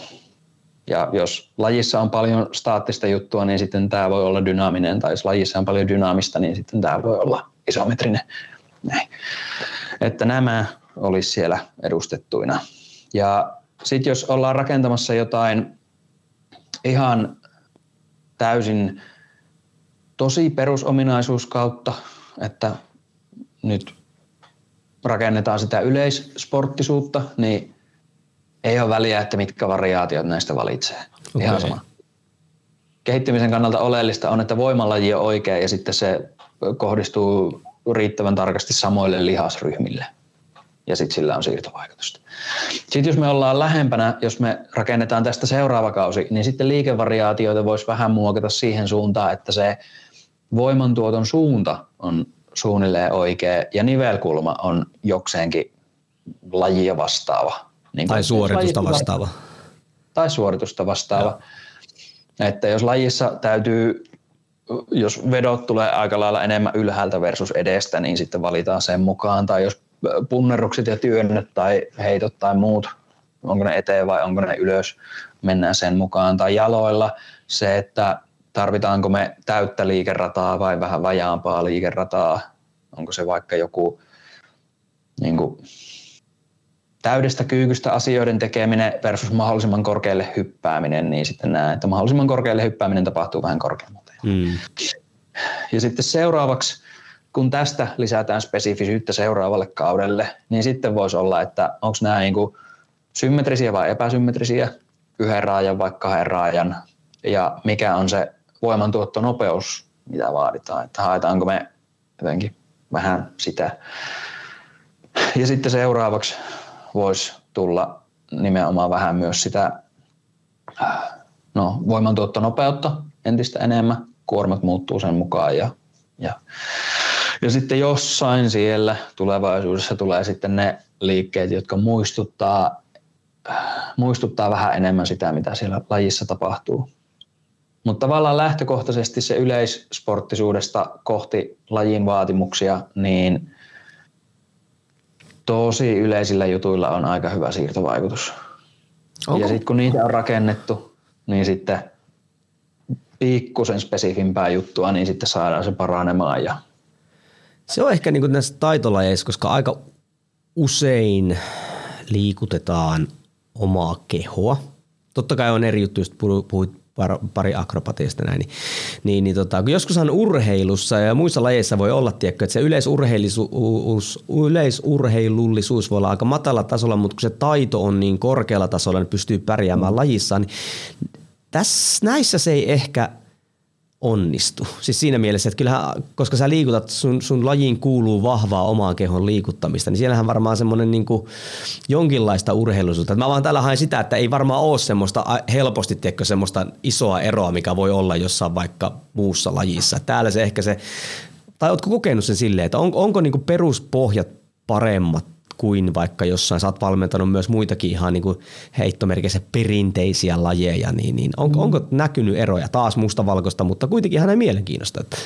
Ja jos lajissa on paljon staattista juttua, niin sitten tämä voi olla dynaaminen, tai jos lajissa on paljon dynaamista, niin sitten tämä voi olla isometrinen. Näin. Että nämä olisi siellä edustettuina. Ja sitten jos ollaan rakentamassa jotain ihan täysin tosi perusominaisuus kautta, että nyt rakennetaan sitä yleissporttisuutta, niin ei ole väliä, että mitkä variaatiot näistä valitsee. Okay. Ihan sama. Kehittymisen kannalta oleellista on, että voimalaji on oikea ja sitten se kohdistuu riittävän tarkasti samoille lihasryhmille. Ja sitten sillä on siirtovaikutusta. Sitten jos me ollaan lähempänä, jos me rakennetaan tästä seuraava kausi, niin sitten liikevariaatioita voisi vähän muokata siihen suuntaan, että se voimantuoton suunta on suunnilleen oikea ja nivelkulma on jokseenkin lajia vastaava. Niin tai suoritusta vastaava. Tai suoritusta vastaava. Ja. Että jos lajissa täytyy, jos vedot tulee aika lailla enemmän ylhäältä versus edestä, niin sitten valitaan sen mukaan. Tai jos punnerrukset ja työnnöt tai heitot tai muut, onko ne eteen vai onko ne ylös, mennään sen mukaan. Tai jaloilla se, että tarvitaanko me täyttä liikerataa vai vähän vajaampaa liikerataa, onko se vaikka joku niin kuin, täydestä kyykystä asioiden tekeminen versus mahdollisimman korkealle hyppääminen, niin sitten näen, että mahdollisimman korkealle hyppääminen tapahtuu vähän korkeammalta. Mm. Ja sitten seuraavaksi, kun tästä lisätään spesifisyyttä seuraavalle kaudelle, niin sitten voisi olla, että onko nämä niin kuin symmetrisiä vai epäsymmetrisiä, yhden raajan vai kahden raajan, ja mikä on se voimantuottonopeus, mitä vaaditaan, että haetaanko me jotenkin vähän sitä. Ja sitten seuraavaksi voisi tulla nimenomaan vähän myös sitä no, voimantuottonopeutta entistä enemmän. Kuormat muuttuu sen mukaan ja, ja, ja sitten jossain siellä tulevaisuudessa tulee sitten ne liikkeet, jotka muistuttaa, muistuttaa vähän enemmän sitä, mitä siellä lajissa tapahtuu. Mutta tavallaan lähtökohtaisesti se yleissporttisuudesta kohti lajin vaatimuksia, niin tosi yleisillä jutuilla on aika hyvä siirtovaikutus. Onko? Ja sitten kun niitä on rakennettu, niin sitten pikkusen spesifimpää juttua, niin sitten saadaan se paranemaan. Ja... Se on ehkä niin kuin näissä taitolajeissa, koska aika usein liikutetaan omaa kehoa. Totta kai on eri juttu, jos puhuit pari akrobatiasta näin, niin, niin, niin tota, joskushan urheilussa ja muissa lajeissa voi olla, tiedätkö, että se yleisurheilullisuus, yleisurheilullisuus voi olla aika matala tasolla, mutta kun se taito on niin korkealla tasolla, niin pystyy pärjäämään lajissa, niin tässä, näissä se ei ehkä onnistu. Siis siinä mielessä, että kyllähän, koska sä liikutat, sun, sun lajiin kuuluu vahvaa omaan kehon liikuttamista, niin siellähän varmaan semmoinen niin jonkinlaista urheiluisuutta. Mä vaan täällä haen sitä, että ei varmaan ole semmoista helposti, tiedätkö, semmoista isoa eroa, mikä voi olla jossain vaikka muussa lajissa. Täällä se ehkä se, tai ootko kokenut sen silleen, että on, onko niin peruspohjat paremmat kuin vaikka jossain, sä oot valmentanut myös muitakin ihan niin heittomerkissä perinteisiä lajeja, niin, niin on, mm. onko näkynyt eroja taas mustavalkoista, mutta kuitenkin hänen mielenkiinnosta? Että...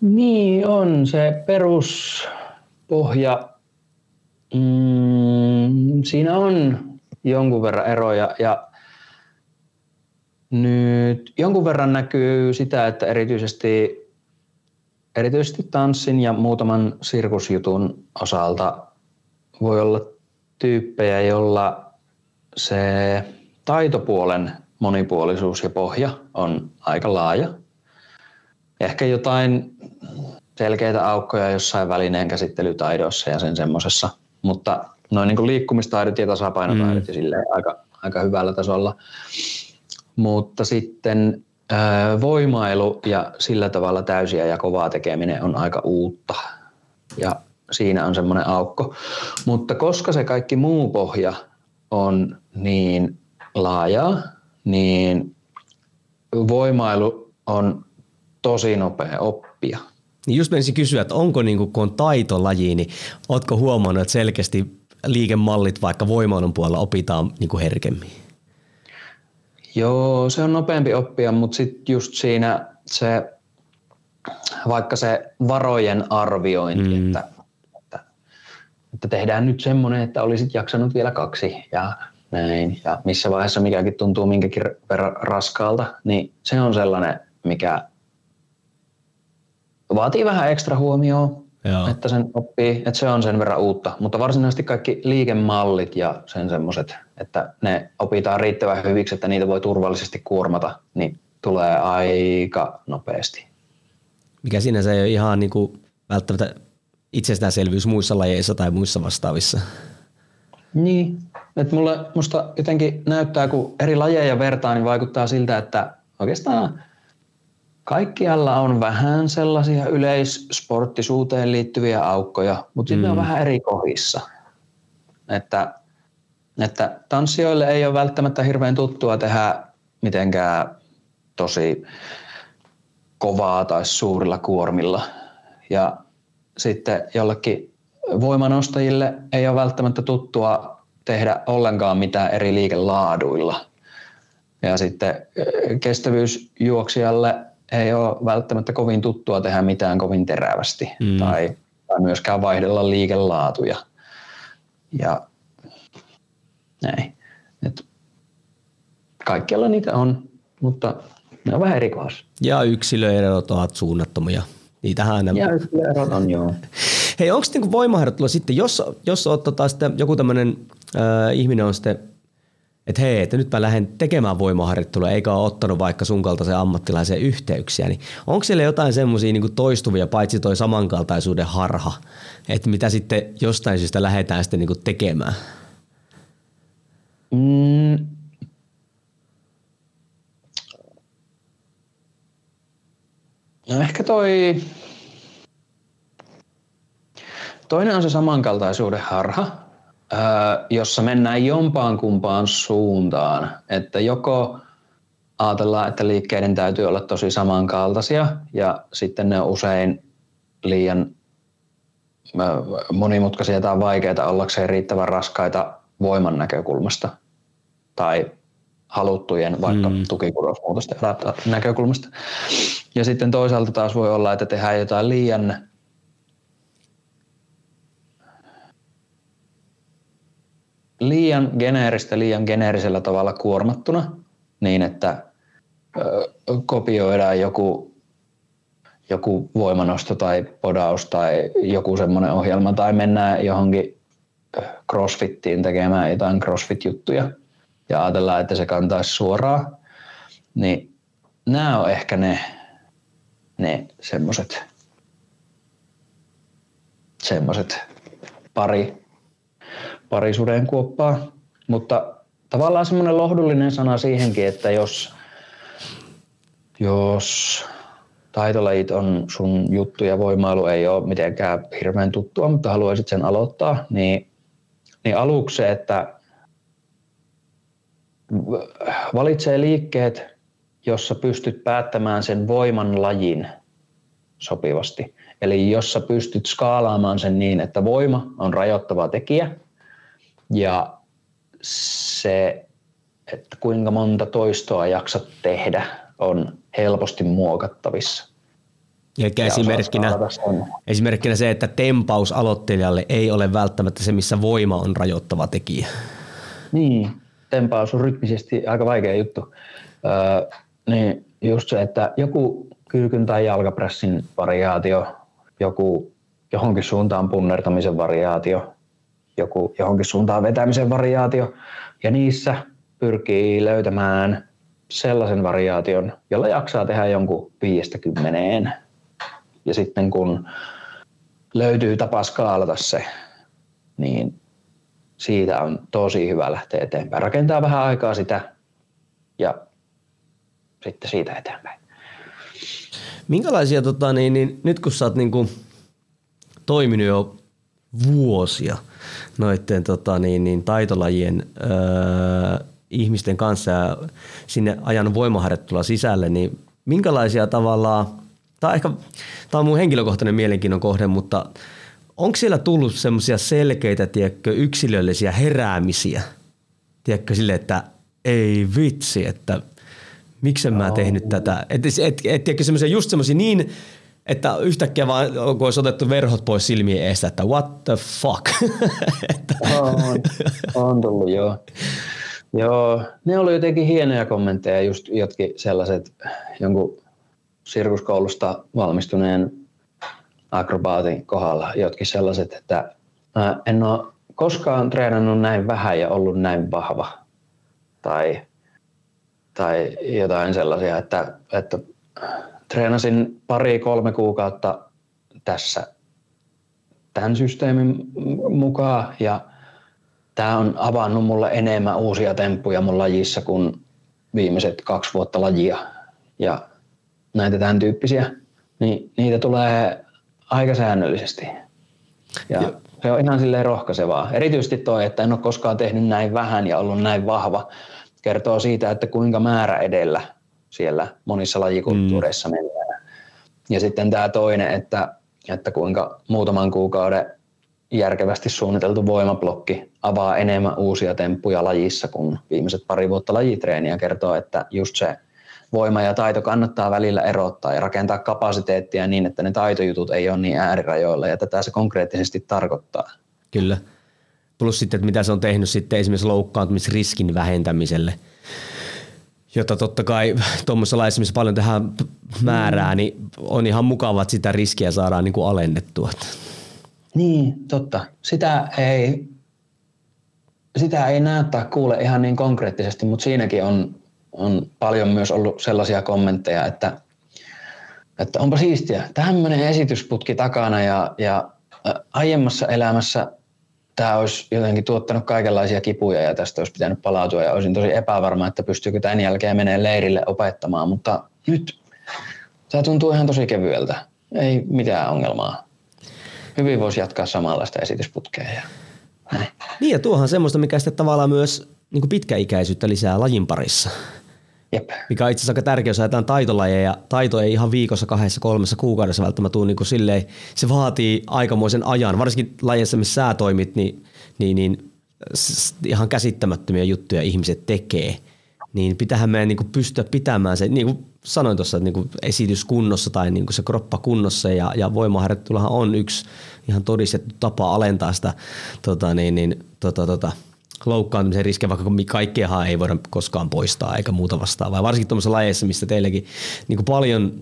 Niin on, se peruspohja, mm, siinä on jonkun verran eroja ja nyt jonkun verran näkyy sitä, että erityisesti, erityisesti tanssin ja muutaman sirkusjutun osalta voi olla tyyppejä, jolla se taitopuolen monipuolisuus ja pohja on aika laaja. Ehkä jotain selkeitä aukkoja jossain välineen käsittelytaidoissa ja sen semmoisessa, mutta noin niin liikkumistaidot ja tasapainotaidot mm. ja aika, aika hyvällä tasolla. Mutta sitten voimailu ja sillä tavalla täysiä ja kovaa tekeminen on aika uutta. Ja siinä on semmoinen aukko. Mutta koska se kaikki muu pohja on niin laajaa, niin voimailu on tosi nopea oppia. Niin just menisin kysyä, että onko niin kuin, kun on taitolaji, niin ootko huomannut, että selkeästi liikemallit vaikka voimailun puolella opitaan niin kuin herkemmin? Joo, se on nopeampi oppia, mutta sitten just siinä se, vaikka se varojen arviointi, mm. että että tehdään nyt semmoinen, että olisit jaksanut vielä kaksi ja näin. Ja missä vaiheessa mikäkin tuntuu minkäkin verran raskaalta, niin se on sellainen, mikä vaatii vähän ekstra huomioon, Joo. että sen oppii, että se on sen verran uutta. Mutta varsinaisesti kaikki liikemallit ja sen semmoiset, että ne opitaan riittävän hyviksi, että niitä voi turvallisesti kuormata, niin tulee aika nopeasti. Mikä sinänsä ei ole ihan niin kuin välttämättä itsestäänselvyys muissa lajeissa tai muissa vastaavissa. Niin, että mulle, musta jotenkin näyttää, kun eri lajeja vertaa, niin vaikuttaa siltä, että oikeastaan kaikkialla on vähän sellaisia yleissporttisuuteen liittyviä aukkoja, mutta sitten mm. on vähän eri kohdissa. Että, että tanssijoille ei ole välttämättä hirveän tuttua tehdä mitenkään tosi kovaa tai suurilla kuormilla. Ja sitten jollekin voimanostajille ei ole välttämättä tuttua tehdä ollenkaan mitään eri liikelaaduilla. Ja sitten kestävyysjuoksijalle ei ole välttämättä kovin tuttua tehdä mitään kovin terävästi mm. tai, tai myöskään vaihdella liikelaatuja. Ja näin. Et kaikkialla niitä on, mutta ne on vähän erikois. Ja yksilöerot ovat suunnattomia. Niitähän aina... Ja on, joo. Hei, onko niinku voimaharjoittelu sitten, jos, jos oot tota sitten, joku tämmöinen äh, ihminen on sitten että hei, että nyt mä lähden tekemään voimaharjoittelua, eikä ole ottanut vaikka sun kaltaisen ammattilaisen yhteyksiä, niin onko siellä jotain semmoisia niin toistuvia, paitsi toi samankaltaisuuden harha, että mitä sitten jostain syystä lähdetään sitten niin tekemään? Mm. No ehkä toi, toinen on se samankaltaisuuden harha, jossa mennään jompaan kumpaan suuntaan. Että joko ajatellaan, että liikkeiden täytyy olla tosi samankaltaisia ja sitten ne on usein liian monimutkaisia tai vaikeita ollakseen riittävän raskaita voiman näkökulmasta tai haluttujen vaikka mm. tukikurosmuutosten näkökulmasta. Ja sitten toisaalta taas voi olla, että tehdään jotain liian liian geneeristä liian geneerisellä tavalla kuormattuna niin, että kopioidaan joku, joku voimanosto tai podaus tai joku semmoinen ohjelma tai mennään johonkin crossfittiin tekemään jotain crossfit-juttuja ja ajatellaan, että se kantaisi suoraan, niin nämä on ehkä ne, ne semmoiset semmoiset pari parisuuden kuoppaa. Mutta tavallaan semmoinen lohdullinen sana siihenkin, että jos, jos taitolajit on sun juttu ja voimailu ei ole mitenkään hirveän tuttua, mutta haluaisit sen aloittaa, niin, niin aluksi se, että valitsee liikkeet, jossa pystyt päättämään sen voiman lajin sopivasti. Eli jossa pystyt skaalaamaan sen niin, että voima on rajoittava tekijä – ja se, että kuinka monta toistoa jaksat tehdä, on helposti muokattavissa. Eli esimerkkinä, esimerkkinä se, että tempaus aloittelijalle ei ole välttämättä se, missä voima on rajoittava tekijä. Niin, tempaus on rytmisesti aika vaikea juttu. Öö, niin just se, että joku kylkyn tai jalkapressin variaatio, joku johonkin suuntaan punnertamisen variaatio, joku johonkin suuntaan vetämisen variaatio, ja niissä pyrkii löytämään sellaisen variaation, jolla jaksaa tehdä jonkun 50 Ja sitten kun löytyy tapa skaalata se, niin siitä on tosi hyvä lähteä eteenpäin. Rakentaa vähän aikaa sitä ja sitten siitä eteenpäin. Minkälaisia, tota, niin, niin, nyt kun sä oot niin kuin, toiminut jo vuosia noiden tota, niin, niin, taitolajien öö, ihmisten kanssa ja sinne ajan voimaharjoittelua sisälle, niin minkälaisia tavallaan, tämä ehkä tämä on mun henkilökohtainen mielenkiinnon kohde, mutta onko siellä tullut semmoisia selkeitä, tiedätkö, yksilöllisiä heräämisiä, tiedätkö, sille, että ei vitsi, että miksi mä tehnyt tätä. Et, et, et, et, semmoisia just semmoisia niin että yhtäkkiä vaan kun olisi otettu verhot pois silmien eestä, että what the fuck. että. On, on tullut joo. Joo, ne oli jotenkin hienoja kommentteja, just jotkin sellaiset jonkun sirkuskoulusta valmistuneen akrobaatin kohdalla, jotkin sellaiset, että mä en ole koskaan treenannut näin vähän ja ollut näin vahva. Tai, tai jotain sellaisia, että, että treenasin pari-kolme kuukautta tässä tämän systeemin mukaan ja tämä on avannut mulle enemmän uusia temppuja mun lajissa kuin viimeiset kaksi vuotta lajia ja näitä tämän tyyppisiä, niin niitä tulee aika säännöllisesti. Ja se on ihan silleen rohkaisevaa. Erityisesti toi, että en ole koskaan tehnyt näin vähän ja ollut näin vahva, kertoo siitä, että kuinka määrä edellä siellä monissa lajikulttuureissa mm. mennään. Ja sitten tämä toinen, että, että kuinka muutaman kuukauden järkevästi suunniteltu voimablokki avaa enemmän uusia temppuja lajissa kuin viimeiset pari vuotta lajitreeniä kertoo, että just se voima ja taito kannattaa välillä erottaa ja rakentaa kapasiteettia niin, että ne taitojutut ei ole niin äärirajoilla ja tätä se konkreettisesti tarkoittaa. Kyllä. Plus sitten, että mitä se on tehnyt sitten esimerkiksi loukkaantumisriskin vähentämiselle – jota totta kai tuommoisessa laissa, missä paljon tehdään määrää, niin on ihan mukava, että sitä riskiä saadaan niin kuin alennettua. Niin, totta. Sitä ei, sitä ei tai kuule ihan niin konkreettisesti, mutta siinäkin on, on paljon myös ollut sellaisia kommentteja, että, että onpa siistiä. Tämmöinen esitysputki takana ja, ja aiemmassa elämässä tämä olisi jotenkin tuottanut kaikenlaisia kipuja ja tästä olisi pitänyt palautua ja olisin tosi epävarma, että pystyykö tämän jälkeen menee leirille opettamaan, mutta nyt tämä tuntuu ihan tosi kevyeltä. Ei mitään ongelmaa. Hyvin voisi jatkaa samanlaista esitysputkea. Ja. Niin ja tuohan semmoista, mikä sitten tavallaan myös niin pitkäikäisyyttä lisää lajin parissa. Jep. Mikä on itse asiassa aika tärkeä, jos ajatellaan taitolajeja. Taito ei ihan viikossa, kahdessa, kolmessa kuukaudessa välttämättä tule niin kuin silleen, se vaatii aikamoisen ajan. Varsinkin lajeissa, missä sä toimit, niin, niin, niin ihan käsittämättömiä juttuja ihmiset tekee. Niin pitähän meidän niin kuin pystyä pitämään se, niin kuin sanoin tuossa, että niin kuin esitys kunnossa tai niin kuin se kroppa kunnossa ja, ja voimaharjoitteluhan on yksi ihan todistettu tapa alentaa sitä tota, niin, niin, tota, tota, loukkaantumisen riskejä, vaikka kaikkeahan ei voida koskaan poistaa eikä muuta vastaavaa. Varsinkin tuollaisessa lajeissa, mistä teillekin niin kuin paljon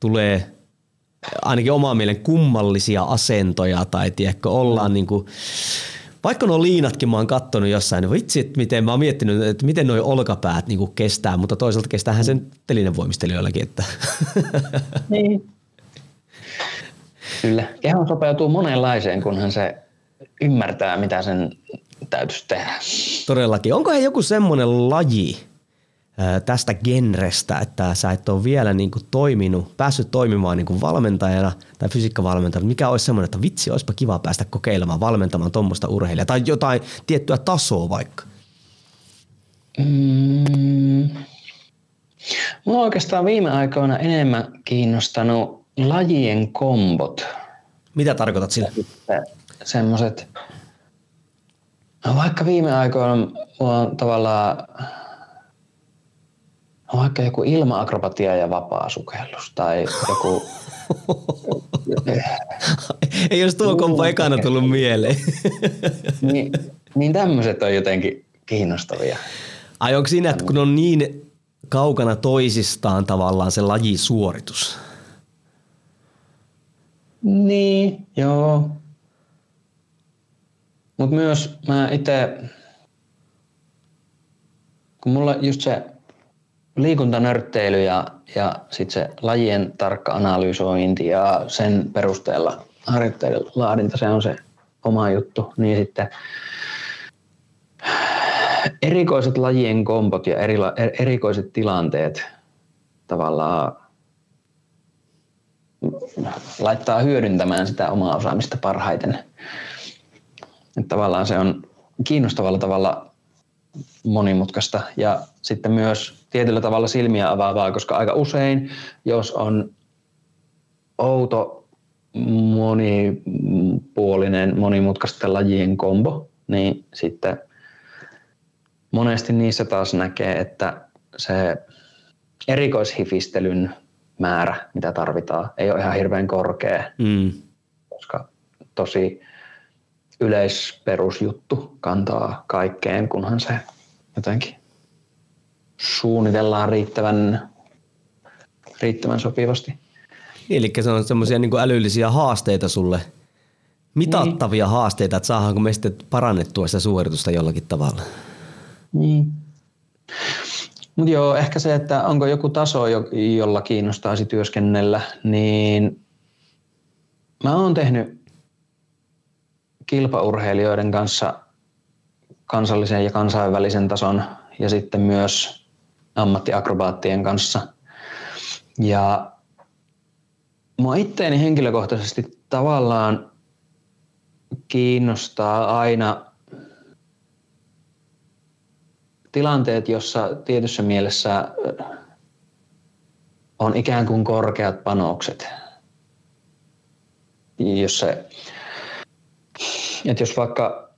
tulee ainakin omaan mielen kummallisia asentoja tai tiedätkö, ollaan niin kuin, vaikka nuo liinatkin mä oon kattonut jossain, niin vitsi, että miten mä oon miettinyt, että miten nuo olkapäät niin kestää, mutta toisaalta kestäähän sen telinen voimistelijoillakin. Että. Niin. Kyllä. Keho sopeutuu monenlaiseen, kunhan se ymmärtää, mitä sen täytyisi tehdä. Todellakin. Onko he joku semmoinen laji tästä genrestä, että sä et ole vielä niin kuin toiminut, päässyt toimimaan niin kuin valmentajana tai fysiikkavalmentajana, mikä olisi semmoinen, että vitsi, olisipa kiva päästä kokeilemaan valmentamaan tuommoista urheilijaa tai jotain tiettyä tasoa vaikka? Mm. Mua oikeastaan viime aikoina enemmän kiinnostanut lajien kombot. Mitä tarkoitat sillä? Semmoiset No vaikka viime aikoina mulla on tavallaan no vaikka joku ilmaakrobatia ja vapaa sukellus tai joku... Ei jos tuo kompo ekana tullut mieleen. niin, niin tämmöiset on jotenkin kiinnostavia. Ai onko siinä, että kun on niin kaukana toisistaan tavallaan se lajisuoritus? Niin, joo. Mutta myös mä itse, kun mulla just se liikuntanörtteily ja, ja sitten se lajien tarkka analysointi ja sen perusteella harjoitteiden laadinta, se on se oma juttu, niin sitten erikoiset lajien kompot ja erila, er, erikoiset tilanteet tavallaan laittaa hyödyntämään sitä omaa osaamista parhaiten. Että tavallaan se on kiinnostavalla tavalla monimutkaista ja sitten myös tietyllä tavalla silmiä avaavaa, koska aika usein, jos on outo, monipuolinen, monimutkaisten lajien kombo, niin sitten monesti niissä taas näkee, että se erikoishifistelyn määrä, mitä tarvitaan, ei ole ihan hirveän korkea, mm. koska tosi yleisperusjuttu kantaa kaikkeen, kunhan se jotenkin suunnitellaan riittävän, riittävän sopivasti. Eli se on semmoisia niin älyllisiä haasteita sulle, mitattavia niin. haasteita, että saadaanko me sitten parannettua sitä suoritusta jollakin tavalla. Niin. Mutta joo, ehkä se, että onko joku taso, jolla kiinnostaisi työskennellä, niin mä oon tehnyt kilpaurheilijoiden kanssa kansallisen ja kansainvälisen tason ja sitten myös ammattiakrobaattien kanssa. Ja mua itteeni henkilökohtaisesti tavallaan kiinnostaa aina tilanteet, jossa tietyssä mielessä on ikään kuin korkeat panokset. Jos se, että jos vaikka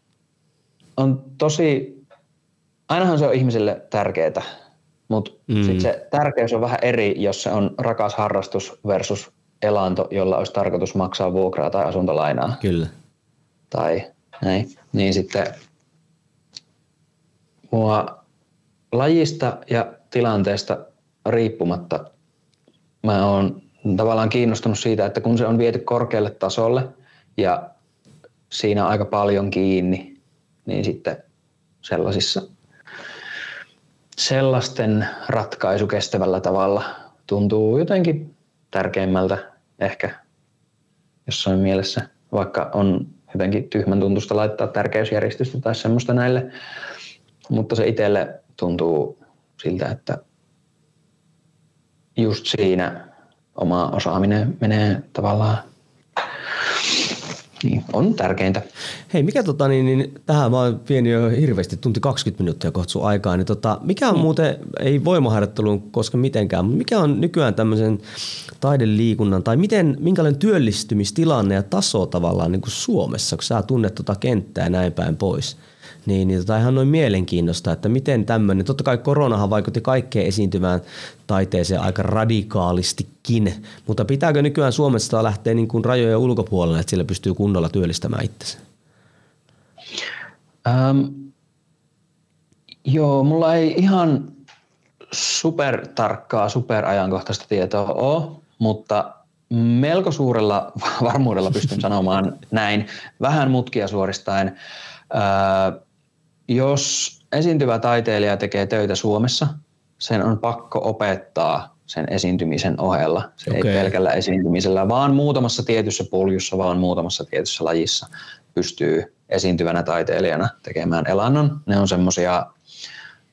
on tosi, ainahan se on ihmiselle tärkeää, mutta mm. sit se tärkeys on vähän eri, jos se on rakas harrastus versus elanto, jolla olisi tarkoitus maksaa vuokraa tai asuntolainaa. Kyllä. Tai näin. Niin sitten mua lajista ja tilanteesta riippumatta mä oon tavallaan kiinnostunut siitä, että kun se on viety korkealle tasolle ja siinä aika paljon kiinni, niin sitten sellaisissa sellaisten ratkaisu kestävällä tavalla tuntuu jotenkin tärkeimmältä ehkä jossain mielessä, vaikka on jotenkin tyhmän tuntusta laittaa tärkeysjärjestystä tai semmoista näille, mutta se itselle tuntuu siltä, että just siinä oma osaaminen menee tavallaan niin, on tärkeintä. Hei, mikä tota, niin, niin, tähän mä oon pieni jo hirveästi, tunti 20 minuuttia kohta aikaa, niin tota, mikä on mm. muuten, ei voimaharjoitteluun koska mitenkään, mutta mikä on nykyään tämmöisen taideliikunnan, tai miten, minkälainen työllistymistilanne ja taso tavallaan niin kuin Suomessa, kun sä tunnet tota kenttää ja näin päin pois? Niin, niin tota ihan noin mielenkiinnosta, että miten tämmöinen, totta kai koronahan vaikutti kaikkeen esiintyvään taiteeseen aika radikaalistikin, mutta pitääkö nykyään Suomessa lähteä niin kuin rajojen ulkopuolelle, että sillä pystyy kunnolla työllistämään itsensä? Ähm, joo, mulla ei ihan supertarkkaa, superajankohtaista tietoa ole, mutta melko suurella varmuudella pystyn sanomaan näin, vähän mutkia suoristaen. Äh, jos esiintyvä taiteilija tekee töitä Suomessa, sen on pakko opettaa sen esiintymisen ohella. Se okay. ei pelkällä esiintymisellä, vaan muutamassa tietyssä puljussa, vaan muutamassa tietyssä lajissa pystyy esiintyvänä taiteilijana tekemään elannon. Ne on semmoisia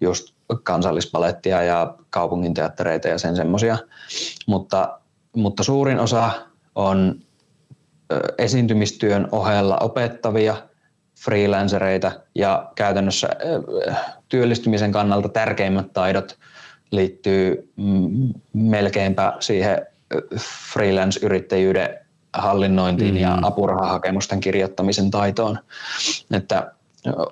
just kansallispalettia ja kaupunginteattereita ja sen semmoisia, mutta, mutta suurin osa on esiintymistyön ohella opettavia – freelancereita ja käytännössä työllistymisen kannalta tärkeimmät taidot liittyy melkeinpä siihen freelance-yrittäjyyden hallinnointiin mm. ja apurahahakemusten kirjoittamisen taitoon. Että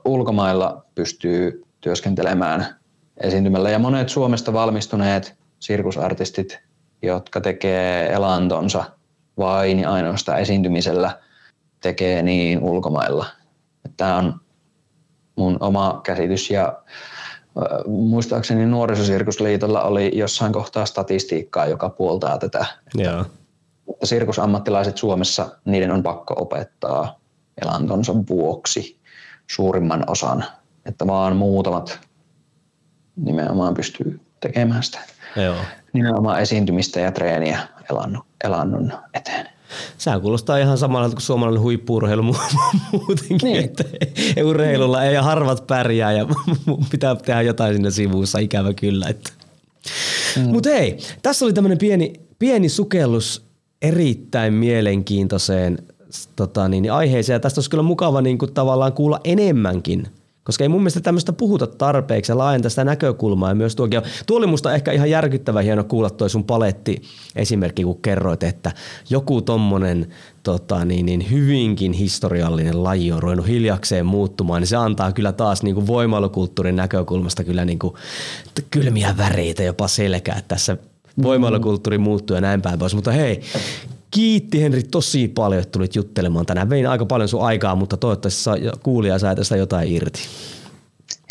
ulkomailla pystyy työskentelemään esiintymällä ja monet Suomesta valmistuneet sirkusartistit, jotka tekee elantonsa vain ainoastaan esiintymisellä, tekee niin ulkomailla – Tämä on mun oma käsitys ja muistaakseni Nuorisosirkusliitolla oli jossain kohtaa statistiikkaa, joka puoltaa tätä. Joo. Mutta sirkusammattilaiset Suomessa, niiden on pakko opettaa elantonsa vuoksi suurimman osan, että vaan muutamat nimenomaan pystyy tekemään sitä. Joo. Nimenomaan esiintymistä ja treeniä elannon, elannon eteen. Sehän kuulostaa ihan samalla kuin suomalainen huippuurheilu muutenkin, niin. että urheilulla ei harvat pärjää ja pitää tehdä jotain sinne sivussa, ikävä kyllä. Että. Mm. Mutta hei, tässä oli tämmöinen pieni, pieni sukellus erittäin mielenkiintoiseen tota niin, aiheeseen ja tästä olisi kyllä mukava niin kuin, tavallaan kuulla enemmänkin – koska ei mun mielestä tämmöistä puhuta tarpeeksi ja laajentaa sitä näkökulmaa ja myös tuokin. Tuo oli musta ehkä ihan järkyttävä hieno kuulla toi sun paletti esimerkki, kun kerroit, että joku tommonen tota, niin, niin hyvinkin historiallinen laji on ruvennut hiljakseen muuttumaan, niin se antaa kyllä taas niin kuin voimailukulttuurin näkökulmasta kyllä niin kuin kylmiä väreitä jopa selkää tässä voimailukulttuuri muuttuu ja näin päin pois. Mutta hei, Kiitti Henri tosi paljon, että tulit juttelemaan tänään. Vein aika paljon sun aikaa, mutta toivottavasti saa, kuulija sai tästä jotain irti.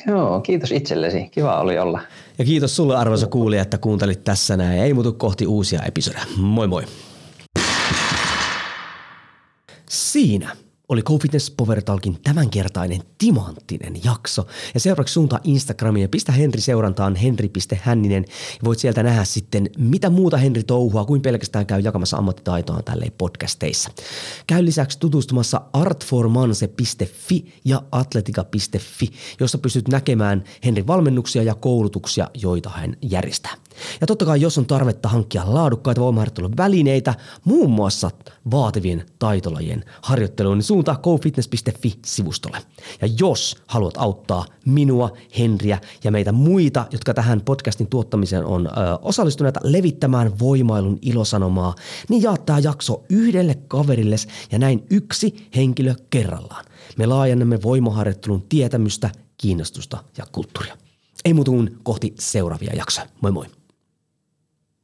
Joo, kiitos itsellesi. Kiva oli olla. Ja kiitos sulle arvoisa kuulija, että kuuntelit tässä näin. Ei muutu kohti uusia episodeja. Moi moi. Siinä oli GoFitness Power Talkin tämänkertainen timanttinen jakso. Ja seuraavaksi suuntaa Instagramiin ja pistä Henri seurantaan henri.hänninen. Ja voit sieltä nähdä sitten, mitä muuta Henri touhua kuin pelkästään käy jakamassa ammattitaitoa tälleen podcasteissa. Käy lisäksi tutustumassa artformanse.fi ja atletica.fi, jossa pystyt näkemään Henrin valmennuksia ja koulutuksia, joita hän järjestää. Ja totta kai, jos on tarvetta hankkia laadukkaita voimaharjoittelun välineitä, muun muassa vaativien taitolajien harjoitteluun, niin suuntaa gofitness.fi-sivustolle. Ja jos haluat auttaa minua, Henriä ja meitä muita, jotka tähän podcastin tuottamiseen on ö, osallistuneita levittämään voimailun ilosanomaa, niin jaa tämä jakso yhdelle kaverille ja näin yksi henkilö kerrallaan. Me laajennamme voimaharjoittelun tietämystä, kiinnostusta ja kulttuuria. Ei muuta kuin kohti seuraavia jaksoja. Moi moi!